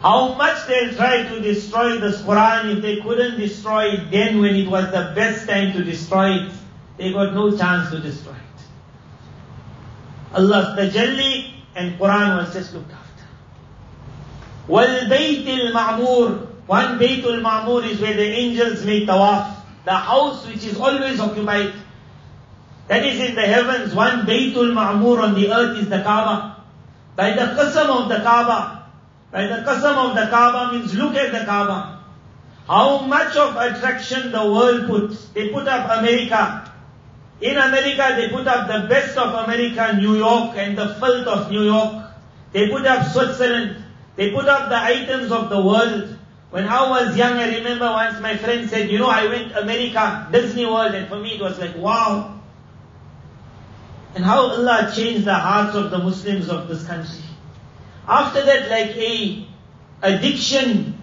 Speaker 1: How much they'll try to destroy this Quran, if they couldn't destroy it then when it was the best time to destroy it, they got no chance to destroy it. Allah's tajalli and Quran was just looked after. Wal Baytul Ma'mur, one Baytul Ma'mur is where the angels make tawaf. The house which is always occupied. That is in the heavens. One Baytul Ma'mur on the earth is the Kaaba. By the qasam of the Kaaba. By the qasam of the Kaaba means look at the Kaaba. How much of attraction the world puts. They put up America. In America, they put up the best of America, New York, and the filth of New York. They put up Switzerland. They put up the items of the world. When I was young, I remember once my friend said, you know, I went America, Disney World, and for me it was like, wow. And how Allah changed the hearts of the Muslims of this country. After that, like a addiction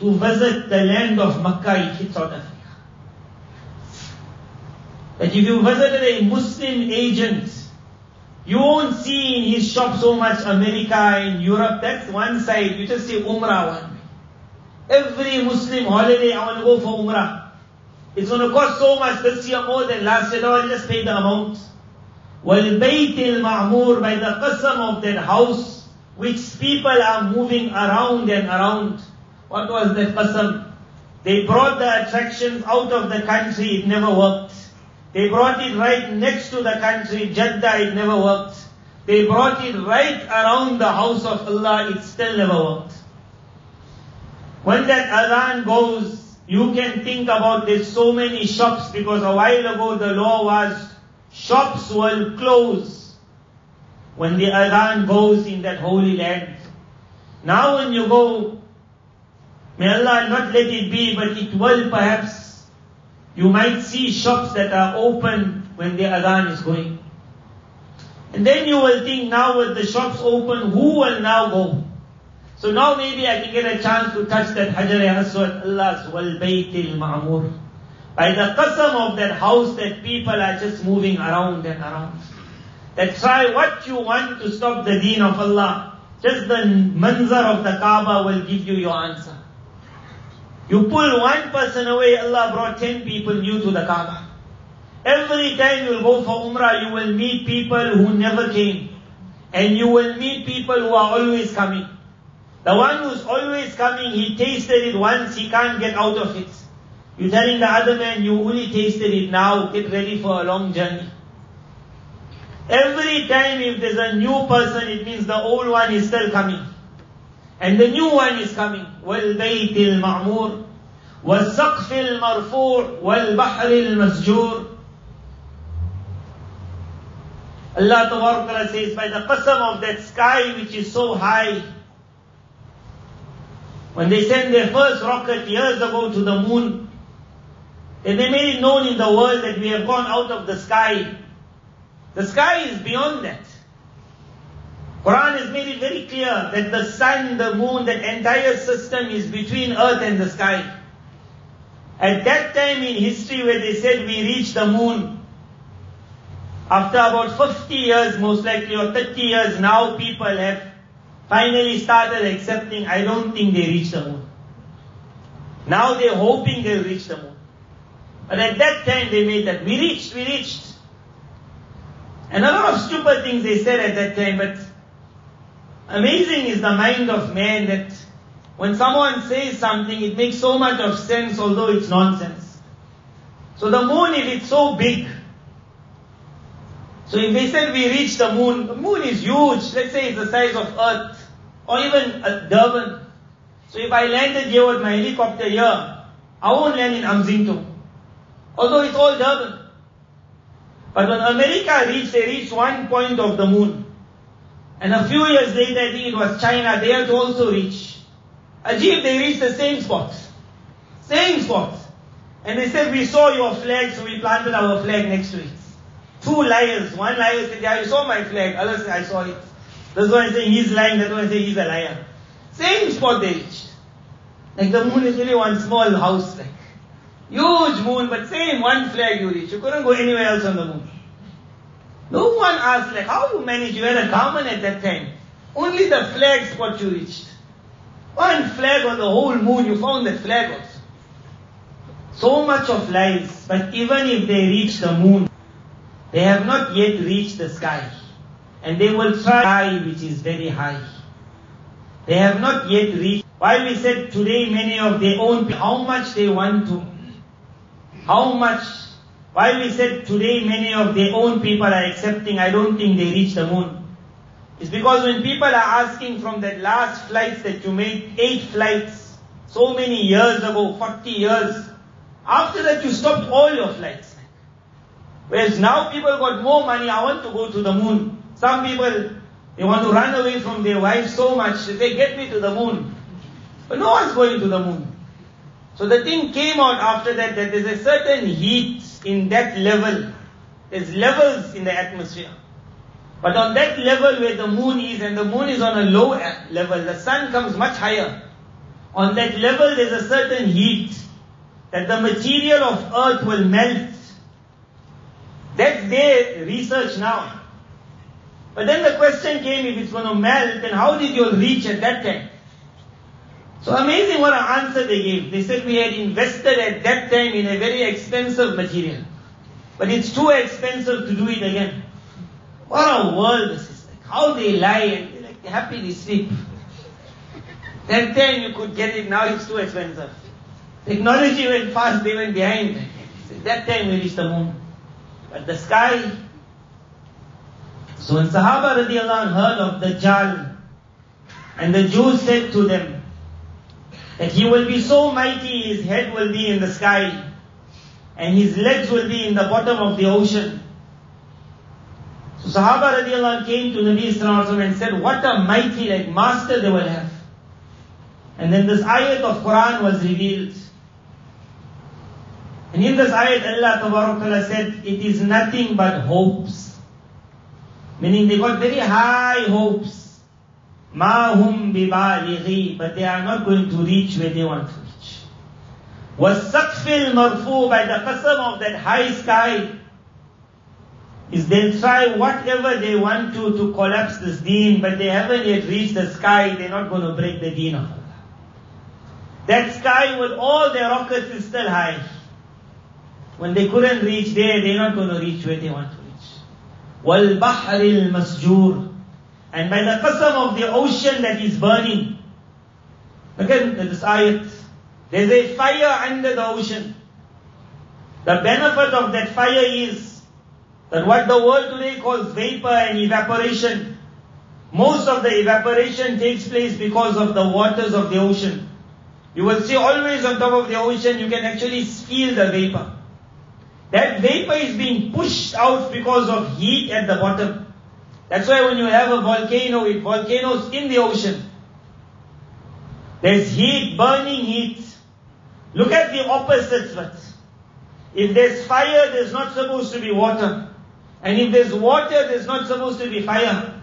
Speaker 1: to visit the land of Makkah, it hits out of that if you visited a Muslim agent, you won't see in his shop so much America and Europe. That's one side. You just say Umrah one Every Muslim holiday, I want to go for Umrah. It's going to cost so much this year more than last year. No, I just pay the amount. وَالْبَيْتِ الْمَعْمُورِ By the qasam of that house, which people are moving around and around. What was that qasam? They brought the attractions out of the country, it never worked. They brought it right next to the country, Jeddah, it never worked. They brought it right around the house of Allah, it still never worked. When that adhan goes, you can think about there's so many shops because a while ago the law was shops will close when the adhan goes in that holy land. Now when you go, may Allah not let it be, but it will perhaps you might see shops that are open when the adhan is going. And then you will think now with the shops open, who will now go? So now maybe I can get a chance to touch that Hajar Aswad, Allah's wal Bayt al Ma'mur. By the qasam of that house that people are just moving around and around. That try what you want to stop the deen of Allah. Just the manzar of the Kaaba will give you your answer. You pull one person away, Allah brought ten people new to the Kaaba. Every time you go for Umrah, you will meet people who never came. And you will meet people who are always coming. The one who's always coming, he tasted it once, he can't get out of it. You're telling the other man, you only tasted it now, get ready for a long journey. Every time if there's a new person, it means the old one is still coming. And the new one is coming. وَالْبَيْتِ الْمَعْمُورِ وَالسَّقْفِ الْمَرْفُوعِ وَالْبَحْرِ الْمَسْجُورِ Allah Ta'ala says, by the qasam of that sky which is so high, when they sent their first rocket years ago to the moon, and they made it known in the world that we have gone out of the sky. The sky is beyond that. Quran has made it very clear that the sun, the moon, that entire system is between earth and the sky. At that time in history where they said we reached the moon, after about 50 years most likely or 30 years now people have finally started accepting I don't think they reached the moon. Now they're hoping they'll reach the moon. But at that time they made that we reached, we reached. And a lot of stupid things they said at that time, but amazing is the mind of man that when someone says something, it makes so much of sense although it's nonsense. So the moon, if it's so big, so if they said we reached the moon, the moon is huge. Let's say it's the size of Earth, or even a Durban. So if I landed here with my helicopter here, I won't land in Umzinto. Although it's all Durban. But when America reached, they reached one point of the moon. And a few years later, I think it was China, they had also reach. Ajib, they reached the same spot. Same spot. And they said, we saw your flag, so we planted our flag next to it. Two liars. One liar said, yeah, you saw my flag. Other said, I saw it. This one saying he's lying, that one saying he's a liar. Same spot they reached. Like the moon is really one small house, like. Huge moon, but same one flag you reach. You couldn't go anywhere else on the moon. No one asked like, how you managed? You had a government at that time. Only the flag spot you reached. One flag on the whole moon, you found that flag also. So much of lies, but even if they reach the moon, they have not yet reached the sky. And they will try which is very high. They have not yet reached. Why we said today many of their own, how much they want to how much, while we said today many of their own people are accepting, I don't think they reach the moon. It's because when people are asking from that last flights that you made, eight flights, so many years ago, 40 years, after that you stopped all your flights. Whereas now people got more money, I want to go to the moon. Some people, they want to run away from their wives so much, they say, get me to the moon. But no one's going to the moon. So the thing came out after that that there's a certain heat in that level. There's levels in the atmosphere. But on that level where the moon is, and the moon is on a low level, the sun comes much higher. On that level there's a certain heat that the material of earth will melt. That's their research now. But then the question came, if it's going to melt, then how did you reach at that time? So amazing what an answer they gave. They said we had invested at that time in a very expensive material. But it's too expensive to do it again. What a world this is like. How they lie and they like happily sleep. That time you could get it, now it's too expensive. Technology went fast, they went behind. that time we reached the moon. But the sky. So when Sahaba radiallahu heard of Dajjal, and the Jews said to them, that he will be so mighty, his head will be in the sky, and his legs will be in the bottom of the ocean. So Sahaba radiallahu came to Nabi Sallallahu and said, what a mighty like master they will have. And then this ayat of Quran was revealed. And in this ayat Allah said, it is nothing but hopes. Meaning they got very high hopes. Mahum bibalighi, but they are not going to reach where they want to reach. Wasakfil marfu by the qasam of that high sky is they'll try whatever they want to to collapse this deen, but they haven't yet reached the sky, they're not going to break the deen of Allah. That sky with all their rockets is still high. When they couldn't reach there, they're not going to reach where they want to wal bahril and by the qasam of the ocean that is burning. Again, at this ayat. There's a fire under the ocean. The benefit of that fire is that what the world today calls vapor and evaporation, most of the evaporation takes place because of the waters of the ocean. You will see always on top of the ocean, you can actually feel the vapor. That vapor is being pushed out because of heat at the bottom. That's why when you have a volcano, it volcanoes in the ocean. There's heat, burning heat. Look at the opposites. If there's fire, there's not supposed to be water. And if there's water, there's not supposed to be fire.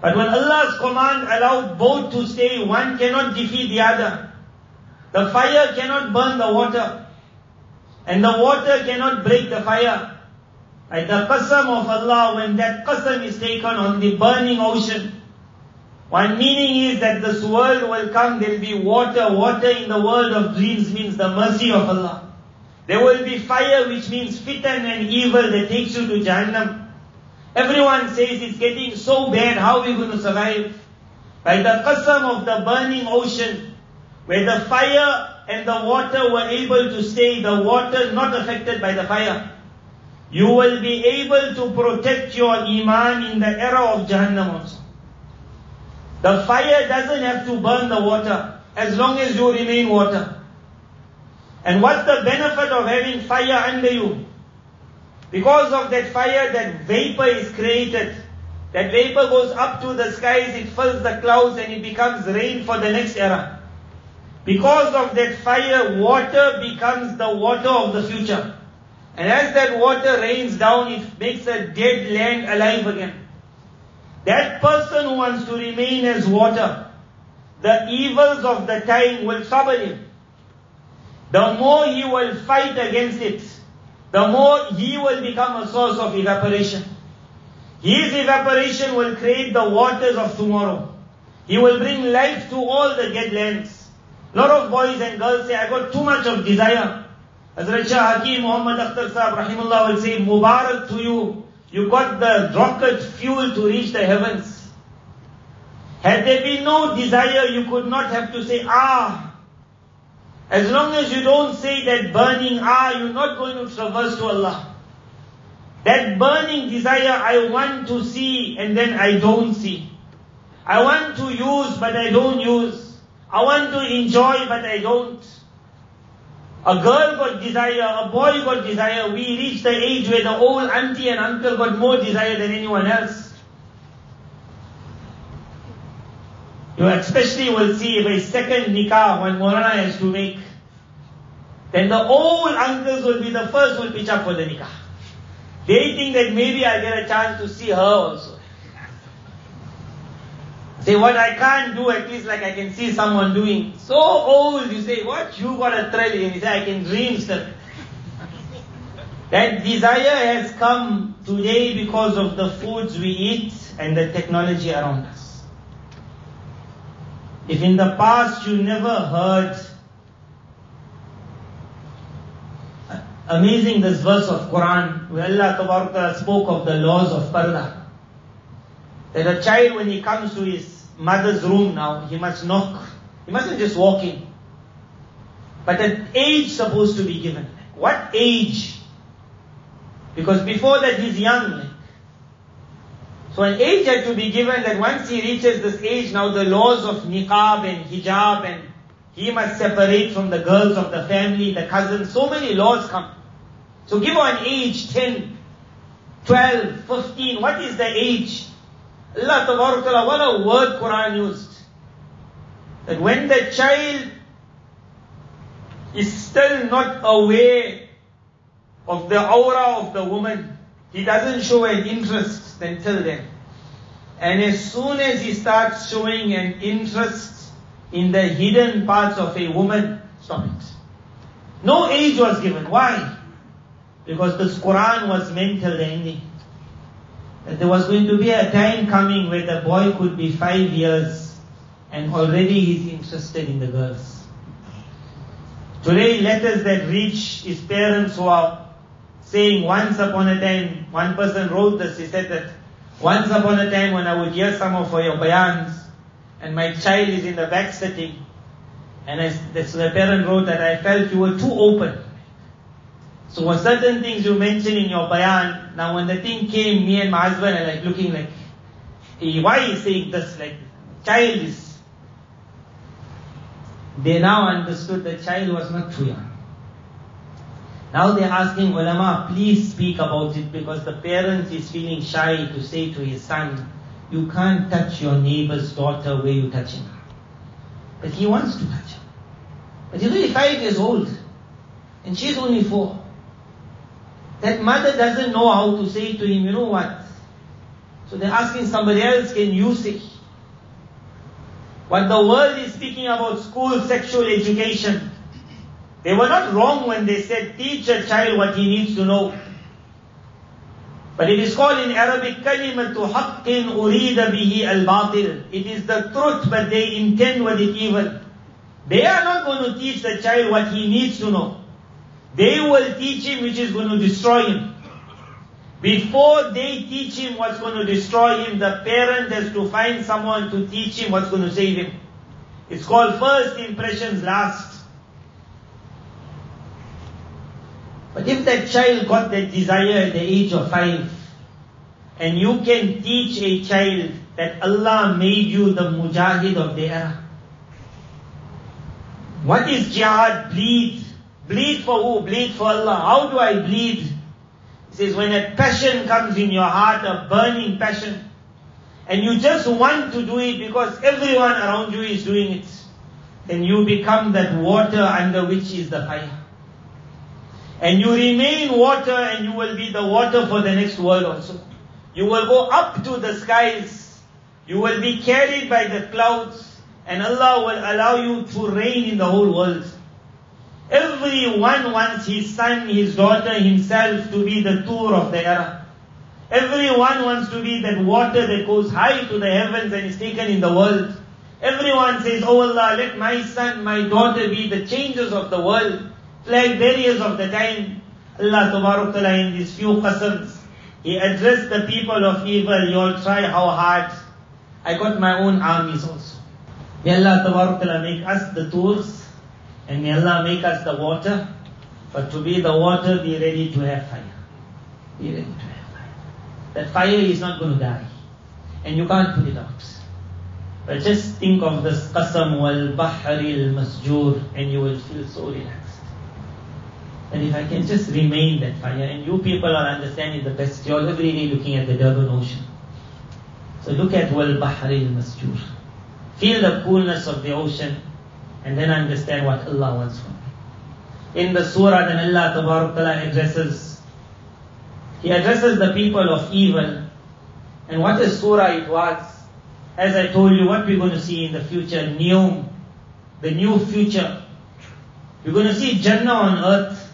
Speaker 1: But when Allah's command allowed both to stay, one cannot defeat the other. The fire cannot burn the water. And the water cannot break the fire. Like the qasam of Allah, when that qasam is taken on the burning ocean, one meaning is that this world will come, there will be water. Water in the world of dreams means the mercy of Allah. There will be fire which means fitan and evil that takes you to Jahannam. Everyone says it's getting so bad, how are we going to survive? By the qasam of the burning ocean, where the fire and the water were able to stay, the water not affected by the fire. You will be able to protect your iman in the era of Jahannam also. The fire doesn't have to burn the water, as long as you remain water. And what's the benefit of having fire under you? Because of that fire, that vapor is created. That vapor goes up to the skies, it fills the clouds and it becomes rain for the next era. Because of that fire, water becomes the water of the future. And as that water rains down, it makes a dead land alive again. That person who wants to remain as water, the evils of the time will trouble him the more he will fight against it, the more he will become a source of evaporation. His evaporation will create the waters of tomorrow. He will bring life to all the dead lands. Lot of boys and girls say, I got too much of desire. Hazrat Shah Hakim Muhammad Akhtar Sahib Rahimullah will say, Mubarak to you. You got the rocket fuel to reach the heavens. Had there been no desire, you could not have to say, ah, as long as you don't say that burning ah, you're not going to traverse to Allah. That burning desire, I want to see and then I don't see. I want to use but I don't use. I want to enjoy but I don't. A girl got desire, a boy got desire. We reach the age where the old auntie and uncle got more desire than anyone else. You especially will see if a second nikah when Morana has to make, then the old uncles will be the first who will pitch up for the nikah. They think that maybe I get a chance to see her also. Say what I can't do, at least like I can see someone doing. So old, you say, what you got a thrill in? You say, I can dream still. That desire has come today because of the foods we eat and the technology around us. If in the past you never heard amazing this verse of Quran where Allah spoke of the laws of parda. That a child when he comes to his mother's room now, he must knock. He mustn't just walk in. But an age supposed to be given. What age? Because before that he's young. So an age had to be given that once he reaches this age, now the laws of niqab and hijab and he must separate from the girls of the family, the cousins, so many laws come. So give her an age, 10, 12, 15, what is the age? Allah Ta'ala, what a word Quran used. That when the child is still not aware of the aura of the woman, he doesn't show an interest until then. And as soon as he starts showing an interest in the hidden parts of a woman, stop it. No age was given. Why? Because this Quran was mental ending. That there was going to be a time coming where the boy could be five years and already he's interested in the girls. Today letters that reach his parents who are saying once upon a time, one person wrote this, he said that once upon a time when I would hear some of your bayans and my child is in the back sitting and I, this, the parent wrote that I felt you were too open. So when certain things you mentioned in your bayan, now when the thing came, me and my husband are like looking like, hey, why is saying this? Like, child is. They now understood the child was not too young. Now they're asking ulama, please speak about it because the parent is feeling shy to say to his son, you can't touch your neighbor's daughter where you're touching her. But he wants to touch her. But he's only five years old. And she's only four. That mother doesn't know how to say to him, you know what? So they're asking somebody else, can you say? What the world is speaking about school sexual education, they were not wrong when they said teach a child what he needs to know. But it is called in Arabic kalimatu haqqin urida bihi al-batil. It is the truth but they intend with it evil. They are not going to teach the child what he needs to know. They will teach him which is going to destroy him. Before they teach him what's going to destroy him, the parent has to find someone to teach him what's going to save him. It's called first impressions last. But if that child got that desire at the age of five, and you can teach a child that Allah made you the mujahid of the era. What is jihad? Bleed. Bleed for who? Bleed for Allah. How do I bleed? He says when a passion comes in your heart, a burning passion, and you just want to do it because everyone around you is doing it, then you become that water under which is the fire. And you remain water and you will be the water for the next world also. You will go up to the skies. You will be carried by the clouds and Allah will allow you to rain in the whole world. Everyone wants his son, his daughter, himself to be the Tur of the era. Everyone wants to be that water that goes high to the heavens and is taken in the world. Everyone says, Oh Allah, let my son, my daughter be the changers of the world, flag bearers of the time. Allah Ta'ala in these few qasams, He addressed the people of evil, you all try how hard. I got my own armies also. May Allah Ta'ala make us the Turs and may Allah make us the water. But to be the water, be ready to have fire. Be ready to have fire. That fire is not going to die. And you can't put it out. But just think of this qasam wal bahri al masjur and you will feel so relaxed. And if I can just remain that fire, and you people are understanding the best, you're every day looking at the Durban Ocean. So look at wal bahri al masjur. Feel the coolness of the ocean and then understand what Allah wants from me. In the surah, then Allah Ta'ala addresses, He addresses the people of evil. And what a surah it was. As I told you, what we're going to see in the future, new, the new future. We're going to see Jannah on earth.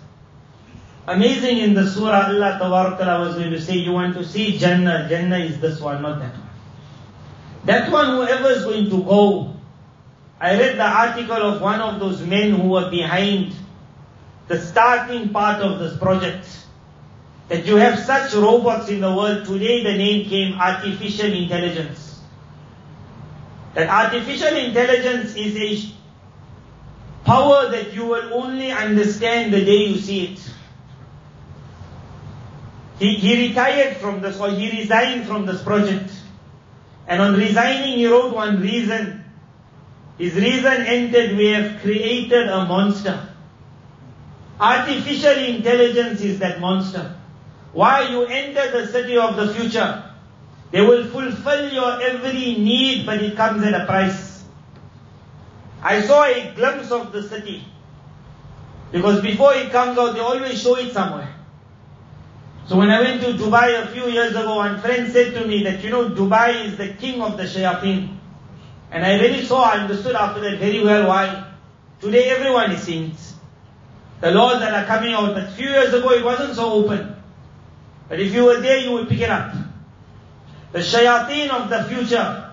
Speaker 1: Amazing in the surah, Allah Ta'ala was going to say, you want to see Jannah, Jannah is this one, not that one. That one, whoever is going to go, I read the article of one of those men who were behind the starting part of this project. That you have such robots in the world. Today the name came artificial intelligence. That artificial intelligence is a power that you will only understand the day you see it. He, he retired from this or he resigned from this project. And on resigning he wrote one reason his reason ended, we have created a monster. Artificial intelligence is that monster. Why you enter the city of the future? They will fulfill your every need, but it comes at a price. I saw a glimpse of the city. Because before it comes out, they always show it somewhere. So when I went to Dubai a few years ago, one friend said to me that, you know, Dubai is the king of the shayateen. And I really saw, I understood after that very well why. Today everyone is seeing it. the laws that are coming out. But a few years ago it wasn't so open. But if you were there, you would pick it up. The shayateen of the future.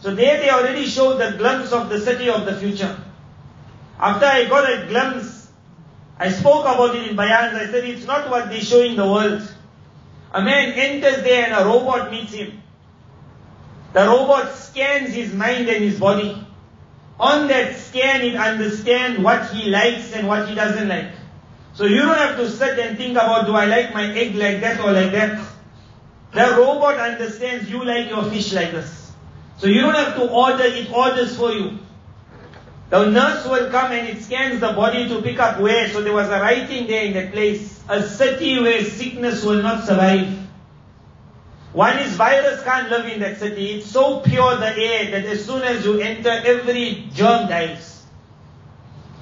Speaker 1: So there they already showed the glimpse of the city of the future. After I got a glimpse, I spoke about it in Bayans. I said it's not what they show in the world. A man enters there and a robot meets him. The robot scans his mind and his body. On that scan, it understands what he likes and what he doesn't like. So you don't have to sit and think about, do I like my egg like that or like that? The robot understands you like your fish like this. So you don't have to order, it orders for you. The nurse will come and it scans the body to pick up where. So there was a writing there in that place. A city where sickness will not survive. One is virus can't live in that city. It's so pure the air that as soon as you enter, every germ dies.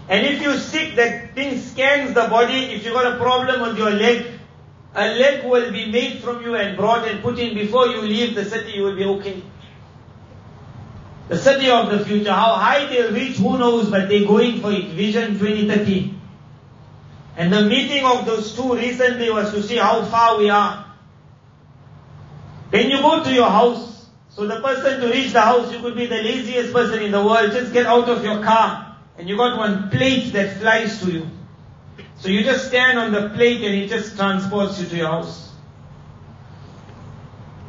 Speaker 1: And if you're sick, that thing scans the body. If you got a problem with your leg, a leg will be made from you and brought and put in before you leave the city, you will be okay. The city of the future, how high they'll reach, who knows, but they're going for it. Vision 2030. And the meeting of those two recently was to see how far we are. When you go to your house, so the person to reach the house, you could be the laziest person in the world, just get out of your car, and you got one plate that flies to you. So you just stand on the plate and it just transports you to your house.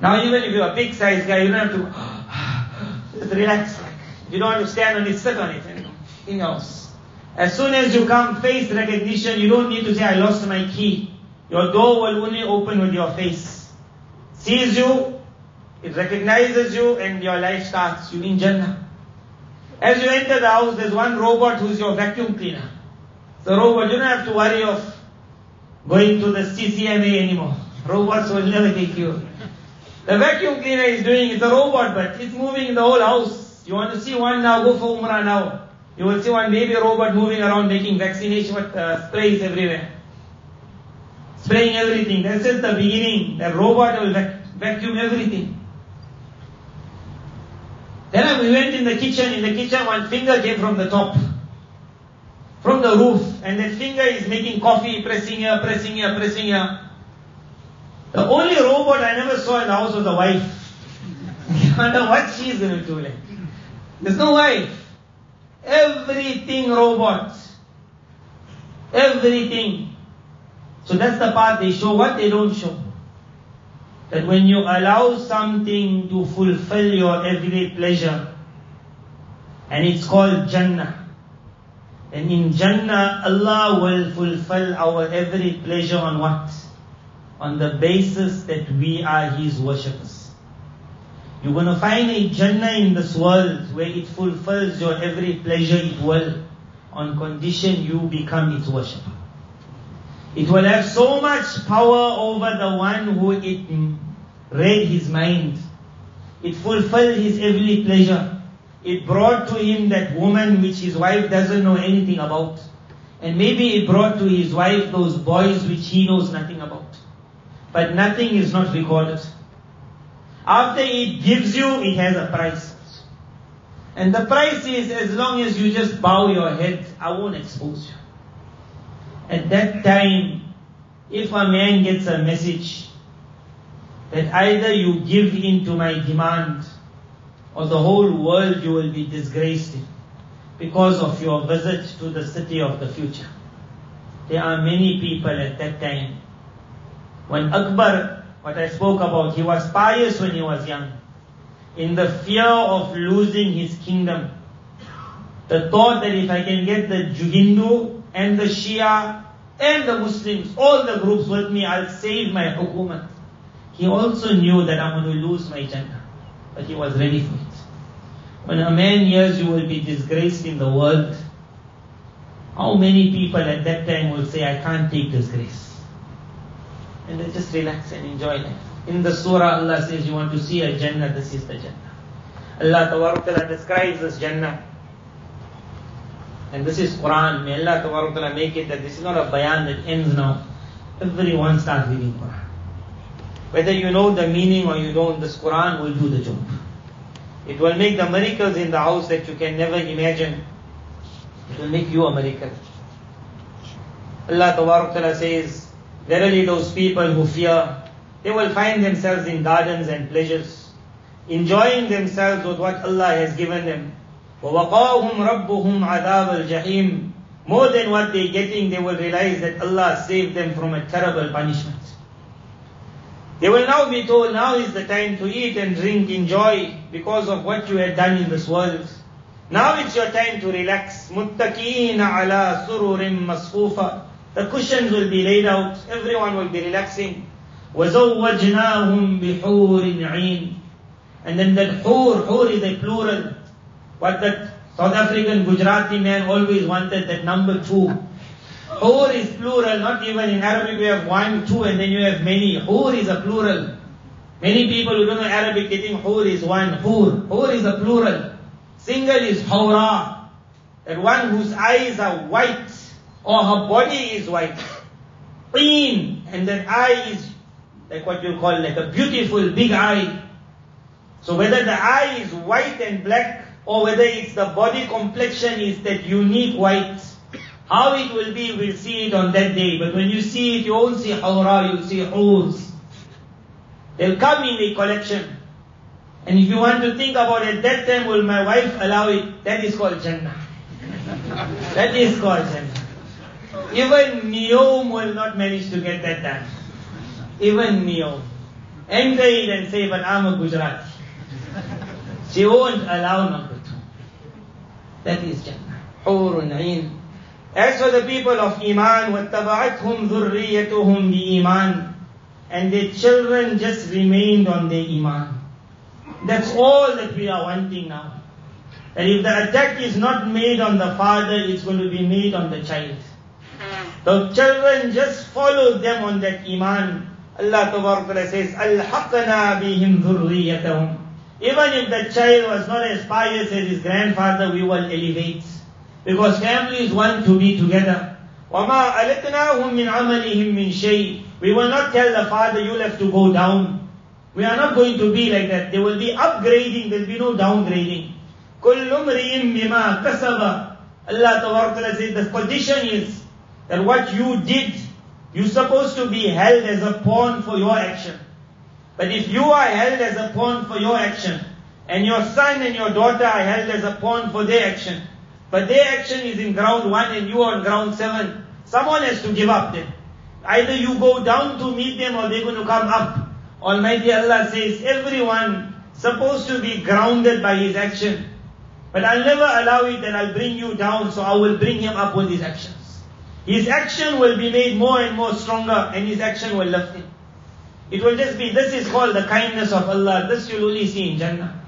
Speaker 1: Now even if you're a big size guy, you don't have to *gasps* just relax. You don't have to stand on it, sit on it in your house. As soon as you come face recognition, you don't need to say, I lost my key. Your door will only open with your face sees you, it recognizes you, and your life starts. You in Jannah. As you enter the house, there's one robot who's your vacuum cleaner. The robot, you don't have to worry of going to the CCMA anymore. *laughs* Robots will never take you. The vacuum cleaner is doing, it's a robot, but it's moving in the whole house. You want to see one now, go for Umrah now. You will see one baby robot moving around making vaccination with uh, sprays everywhere spraying everything. That's just the beginning. The robot will vac- vacuum everything. Then we went in the kitchen. In the kitchen, one finger came from the top, from the roof, and that finger is making coffee, pressing here, pressing here, pressing here. The only robot I never saw in the house was the wife. *laughs* I wonder what she's going to do. Like. There's no wife. Everything robot. Everything. So that's the part they show. What they don't show. That when you allow something to fulfill your everyday pleasure, and it's called Jannah. And in Jannah, Allah will fulfill our every pleasure on what? On the basis that we are His worshippers. You're going to find a Jannah in this world where it fulfills your every pleasure it will, on condition you become its worshipper. It will have so much power over the one who it read his mind. It fulfilled his every pleasure. It brought to him that woman which his wife doesn't know anything about. And maybe it brought to his wife those boys which he knows nothing about. But nothing is not recorded. After it gives you, it has a price. And the price is as long as you just bow your head, I won't expose you. At that time, if a man gets a message that either you give in to my demand or the whole world you will be disgraced because of your visit to the city of the future. There are many people at that time. When Akbar, what I spoke about, he was pious when he was young. In the fear of losing his kingdom. The thought that if I can get the Hindu and the Shia and the Muslims, all the groups with me, I'll save my hukumat. He also knew that I'm going to lose my Jannah. But he was ready for it. When a man hears you will be disgraced in the world, how many people at that time will say, I can't take disgrace? And they just relax and enjoy life. In the surah, Allah says, you want to see a Jannah, this is the Jannah. Allah Ta'ala describes this Jannah. And this is Quran. May Allah Ta'ala make it that this is not a bayan that ends now. Everyone starts reading Quran. Whether you know the meaning or you don't, this Quran will do the job. It will make the miracles in the house that you can never imagine. It will make you a miracle. Allah Ta'ala says, Verily those people who fear, they will find themselves in gardens and pleasures, enjoying themselves with what Allah has given them. وَوَقَاهُمْ رَبُّهُمْ عَذَابَ الْجَحِيمِ More than what they're getting, they will realize that Allah saved them from a terrible punishment. They will now be told, now is the time to eat and drink, enjoy, because of what you had done in this world. Now it's your time to relax. مُتَّكِينَ عَلَى سُرُرٍ مَصْفُوفَةٍ The cushions will be laid out, everyone will be relaxing. وَزَوَّجْنَاهُمْ بِحُورٍ عِينٍ And then that hur, hur is a plural. What that South African Gujarati man always wanted, that number two. Hur is plural, not even in Arabic we have one, two, and then you have many. Hur is a plural. Many people who don't know Arabic, they think is one. Hur. Hur is a plural. Single is hawra. That one whose eyes are white, or her body is white. Clean. And that eye is like what you call like a beautiful big eye. So whether the eye is white and black, or whether it's the body complexion is that unique white, how it will be, we'll see it on that day. But when you see it, you won't see hawra, you'll see hurs. They'll come in a collection. And if you want to think about it, that time will my wife allow it? That is called Jannah. *laughs* that is called Jannah. Even Neom will not manage to get that done. Even Neom. Enter it and say, but I'm a Gujarati. She won't allow two. That is Jannah. Hurun Ain. As for the people of Iman, وَاتَّبَعَتْهُمْ ذُرِّيَّتُهُمْ بِإِيمَانٍ And their children just remained on their Iman. That's all that we are wanting now. And if the attack is not made on the father, it's going to be made on the child. The children just follow them on that Iman. Allah Ta'ala says, أَلْحَقْنَا بِهِمْ ذُرِّيَّتَهُمْ Even if the child was not as pious as his grandfather, we will elevate. Because families want to be together. وَمَا أَلَتْنَاهُمْ مِنْ عَمَلِهِمْ مِنْ شَيْءٍ We will not tell the father, you'll have to go down. We are not going to be like that. There will be upgrading, there will be no downgrading. كُلُّ مْرِئٍ بِمَا كَسَبَ Allah Ta'ala says the condition is that what you did, you're supposed to be held as a pawn for your action. But if you are held as a pawn for your action, and your son and your daughter are held as a pawn for their action, but their action is in ground one and you are on ground seven, someone has to give up then. Either you go down to meet them or they're going to come up. Almighty Allah says, everyone supposed to be grounded by his action. But I'll never allow it that I'll bring you down, so I will bring him up with his actions. His action will be made more and more stronger, and his action will lift him. It will just be, this is called the kindness of Allah. This you'll only see in Jannah.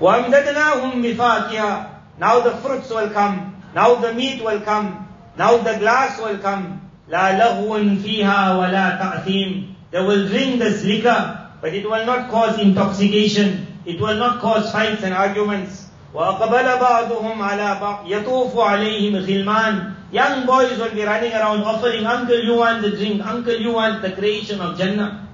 Speaker 1: وَأَمْدَدْنَاهُمْ بِفَاكِهَا Now the fruits will come. Now the meat will come. Now the glass will come. لَا لَغْوٌ فِيهَا وَلَا تَأْثِيمٌ They will drink this liquor, but it will not cause intoxication. It will not cause fights and arguments. وَأَقْبَلَ بَعْضُهُمْ عَلَى بَعْضٍ يَطُوفُ عَلَيْهِمْ غِلْمَانٌ Young boys will be running around offering, Uncle, you want the drink, Uncle, you want the creation of Jannah.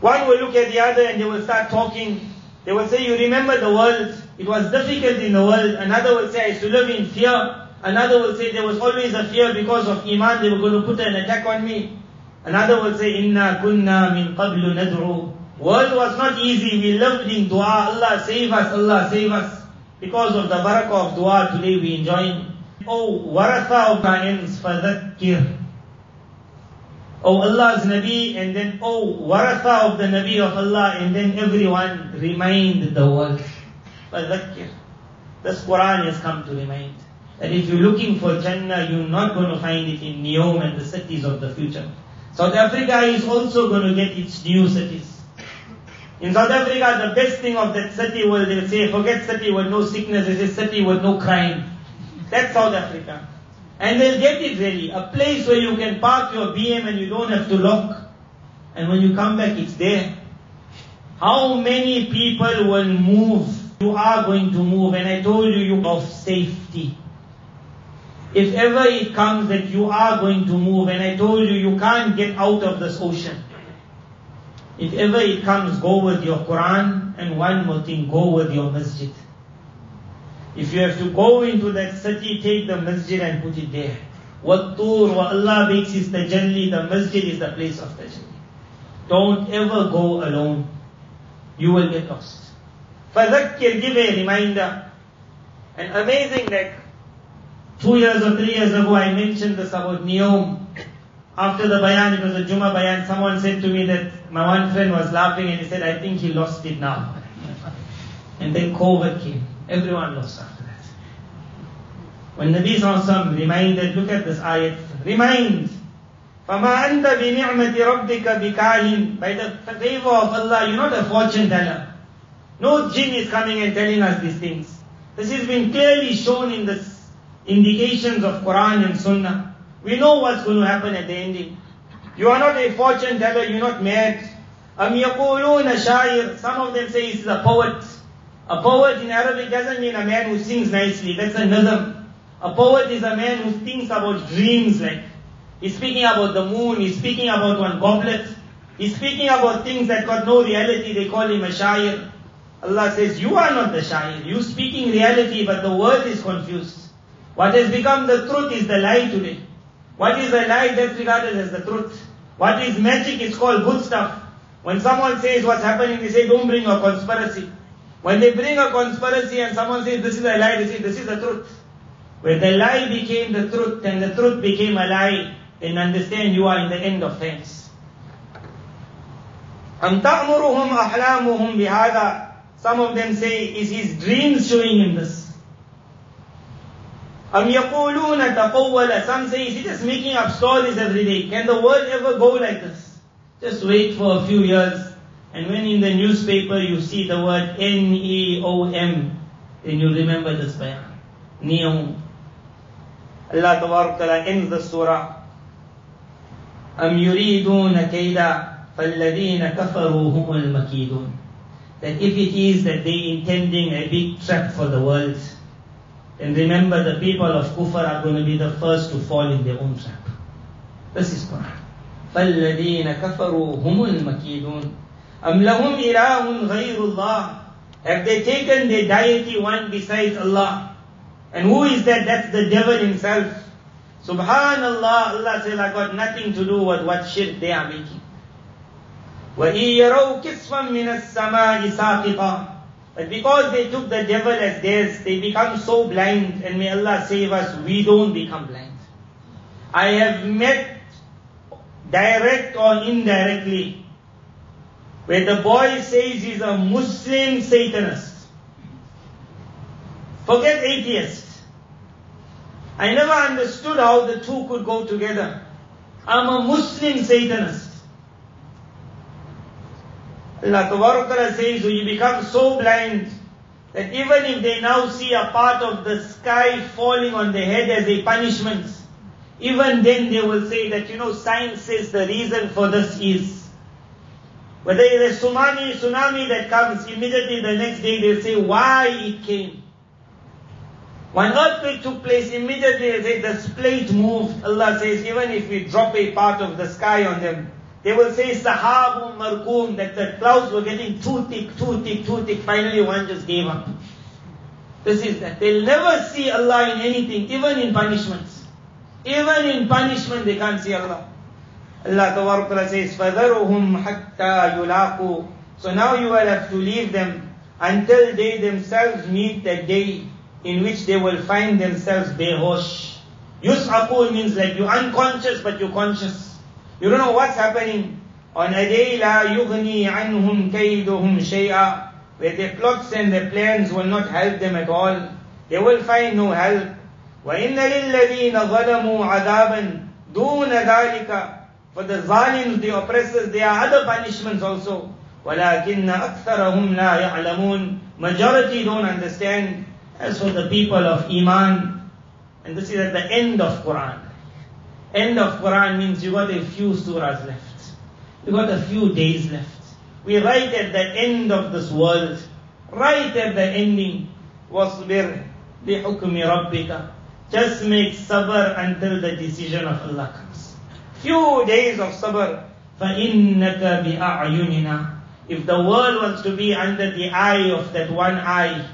Speaker 1: One will look at the other and they will start talking. They will say, you remember the world, it was difficult in the world. Another will say, I used to live in fear. Another will say, there was always a fear because of Iman, they were going to put an attack on me. Another will say, Inna kunna min qablu nad'u. World was not easy, we lived in dua, Allah save us, Allah save us. Because of the barakah of dua, today we enjoy. Oh, waratha of Kain's fadhakkir. Oh Allah's Nabi, and then oh waratha of the Nabi of Allah, and then everyone remind the world. Fadhakkir. This Quran has come to remind that if you're looking for Jannah, you're not going to find it in Neom and the cities of the future. South Africa is also going to get its new cities. In South Africa, the best thing of that city will they say, forget city with no sickness, it's a city with no crime. That's South Africa. And they'll get it really. A place where you can park your BM and you don't have to lock. And when you come back, it's there. How many people will move? You are going to move. And I told you, you of safety. If ever it comes that you are going to move, and I told you, you can't get out of this ocean. If ever it comes, go with your Quran, and one more thing, go with your masjid. If you have to go into that city, take the masjid and put it there. وَالطُّورِ Allah makes his tajalli, the masjid is the place of tajalli. Don't ever go alone. You will get lost. فَذَكِّرْ Give a reminder. And amazing that two years or three years ago I mentioned this about Neom. After the bayan, it was a Juma bayan, someone said to me that my one friend was laughing and he said, I think he lost it now. *laughs* And then COVID came. Everyone lost after that. When Nabi Sallallahu reminded, look at this ayat, remind, فَمَا أَنْتَ بِنِعْمَةِ رَبِّكَ بِكَاهِنٍ By the favor of Allah, you're not a fortune teller. No jinn is coming and telling us these things. This has been clearly shown in the indications of Quran and Sunnah. We know what's going to happen at the ending. You are not a fortune teller, you're not mad. أَمْ يَقُولُونَ شَاعِرٌ Some of them say he's a poet. A poet in Arabic doesn't mean a man who sings nicely. That's a nazm. A poet is a man who thinks about dreams like. He's speaking about the moon, he's speaking about one goblet. He's speaking about things that got no reality, they call him a shair. Allah says, you are not the shair. You speaking reality, but the world is confused. What has become the truth is the lie today. What is a lie that's regarded as the truth? What is magic is called good stuff. When someone says what's happening, they say, don't bring a conspiracy. When they bring a conspiracy and someone says this is a lie, they say this is the truth. When the lie became the truth and the truth became a lie, then understand you are in the end of things. أَمْ تَأْمُرُهُمْ أَحْلَامُهُمْ بِهَذَا Some of them say, is his dreams showing him this? أَمْ يَقُولُونَ تَقَوَّلَ Some say, is he just making up stories every day? Can the world ever go like this? Just wait for a few years and when in the newspaper you see the word N-E-O-M, then you remember this bayan. Neom. Allah Ta'ala ends the surah. أَمْ يُرِيدُونَ كَيْدًا فَالَّذِينَ كَفَرُوا هُمُ الْمَكِيدُونَ That if it is that they intending a big trap for the world, then remember the people of Kufr are going to be the first to fall in their own trap. This is Quran. فَالَّذِينَ كَفَرُوا هُمُ الْمَكِيدُونَ أَمْ لَهُمْ إِلَهٌ غَيْرُ اللَّهِ Have they taken their deity one besides Allah? And who is that? That's the devil himself. Subhanallah, Allah says, I got nothing to do with what shirk they are making. وَإِن يَرَوْا كِسْفًا مِنَ السَّمَاءِ سَاقِطًا but because they took the devil as theirs, they become so blind, and may Allah save us, we don't become blind. I have met, direct or indirectly, where the boy says he's a Muslim Satanist. Forget atheist. I never understood how the two could go together. I'm a Muslim Satanist. Allah Ta'ala says, so you become so blind that even if they now see a part of the sky falling on their head as a punishment, even then they will say that, you know, science says the reason for this is whether it's a tsunami, tsunami that comes, immediately the next day they'll say why it came. When earthquake took place, immediately they say the plate moved. Allah says, even if we drop a part of the sky on them, they will say sahabun markum, that the clouds were getting too thick, too thick, too thick. Finally one just gave up. This is that. They'll never see Allah in anything, even in punishments. Even in punishment they can't see Allah. Allah Ta'ala says, فَذَرُهُمْ حَتَّى يُلَاقُوا So now you will have to leave them until they themselves meet the day in which they will find themselves behosh. Yus'aqun means like you're unconscious but you're conscious. You don't know what's happening. On a day la yughni anhum kayduhum shay'a where their plots and their plans will not help them at all. They will find no help. وَإِنَّ لِلَّذِينَ ظَلَمُوا عَذَابًا دُونَ ذَلِكَ for the zalims, the oppressors, there are other punishments also. وَلَكِنَّ أَكْثَرَهُمْ لَا يَعْلَمُونَ Majority don't understand. As for the people of Iman, and this is at the end of Quran. End of Quran means you got a few surahs left. You got a few days left. We're right at the end of this world. Right at the ending. وَاصْبِرْ بِحُكْمِ رَبِّكَ Just make sabr until the decision of Allah comes few days of sabr. فَإِنَّكَ بِأَعْيُنِنَا If the world wants to be under the eye of that one eye,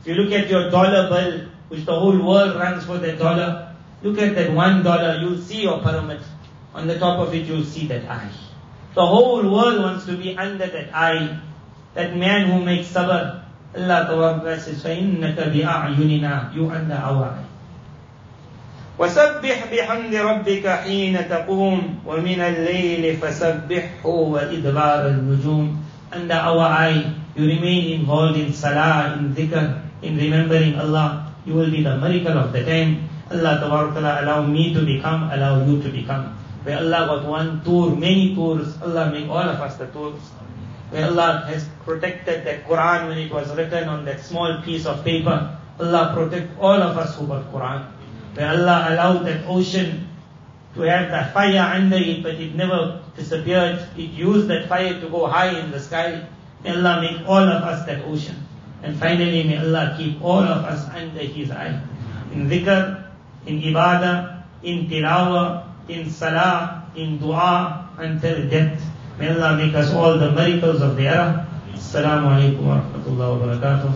Speaker 1: if you look at your dollar bill, which the whole world runs for that dollar, look at that one dollar, you'll see your pyramid. On the top of it, you'll see that eye. The whole world wants to be under that eye. That man who makes sabr, Allah Ta'ala says, فَإِنَّكَ بِأَعْيُنِنَا You under our eye. وسبح بحمد ربك حين تقوم ومن الليل فسبحه وإدبار النجوم Under our eye, you remain involved in salah, in dhikr, in remembering Allah. You will be the miracle of the time. Allah Ta'ala allow me to become, allow you to become. Where Allah got one tour, many tours, Allah make all of us the tours. Where Allah has protected that Quran when it was written on that small piece of paper. Allah protect all of us who got Quran. Where Allah allowed that ocean to have the fire under it, but it never disappeared. It used that fire to go high in the sky. May Allah make all of us that ocean. And finally, may Allah keep all of us under His eye. In dhikr, in ibadah, in tilawah, in salah, in dua, until death. May Allah make us all the miracles of the era. Assalamu alaikum wa rahmatullahi wa barakatuh.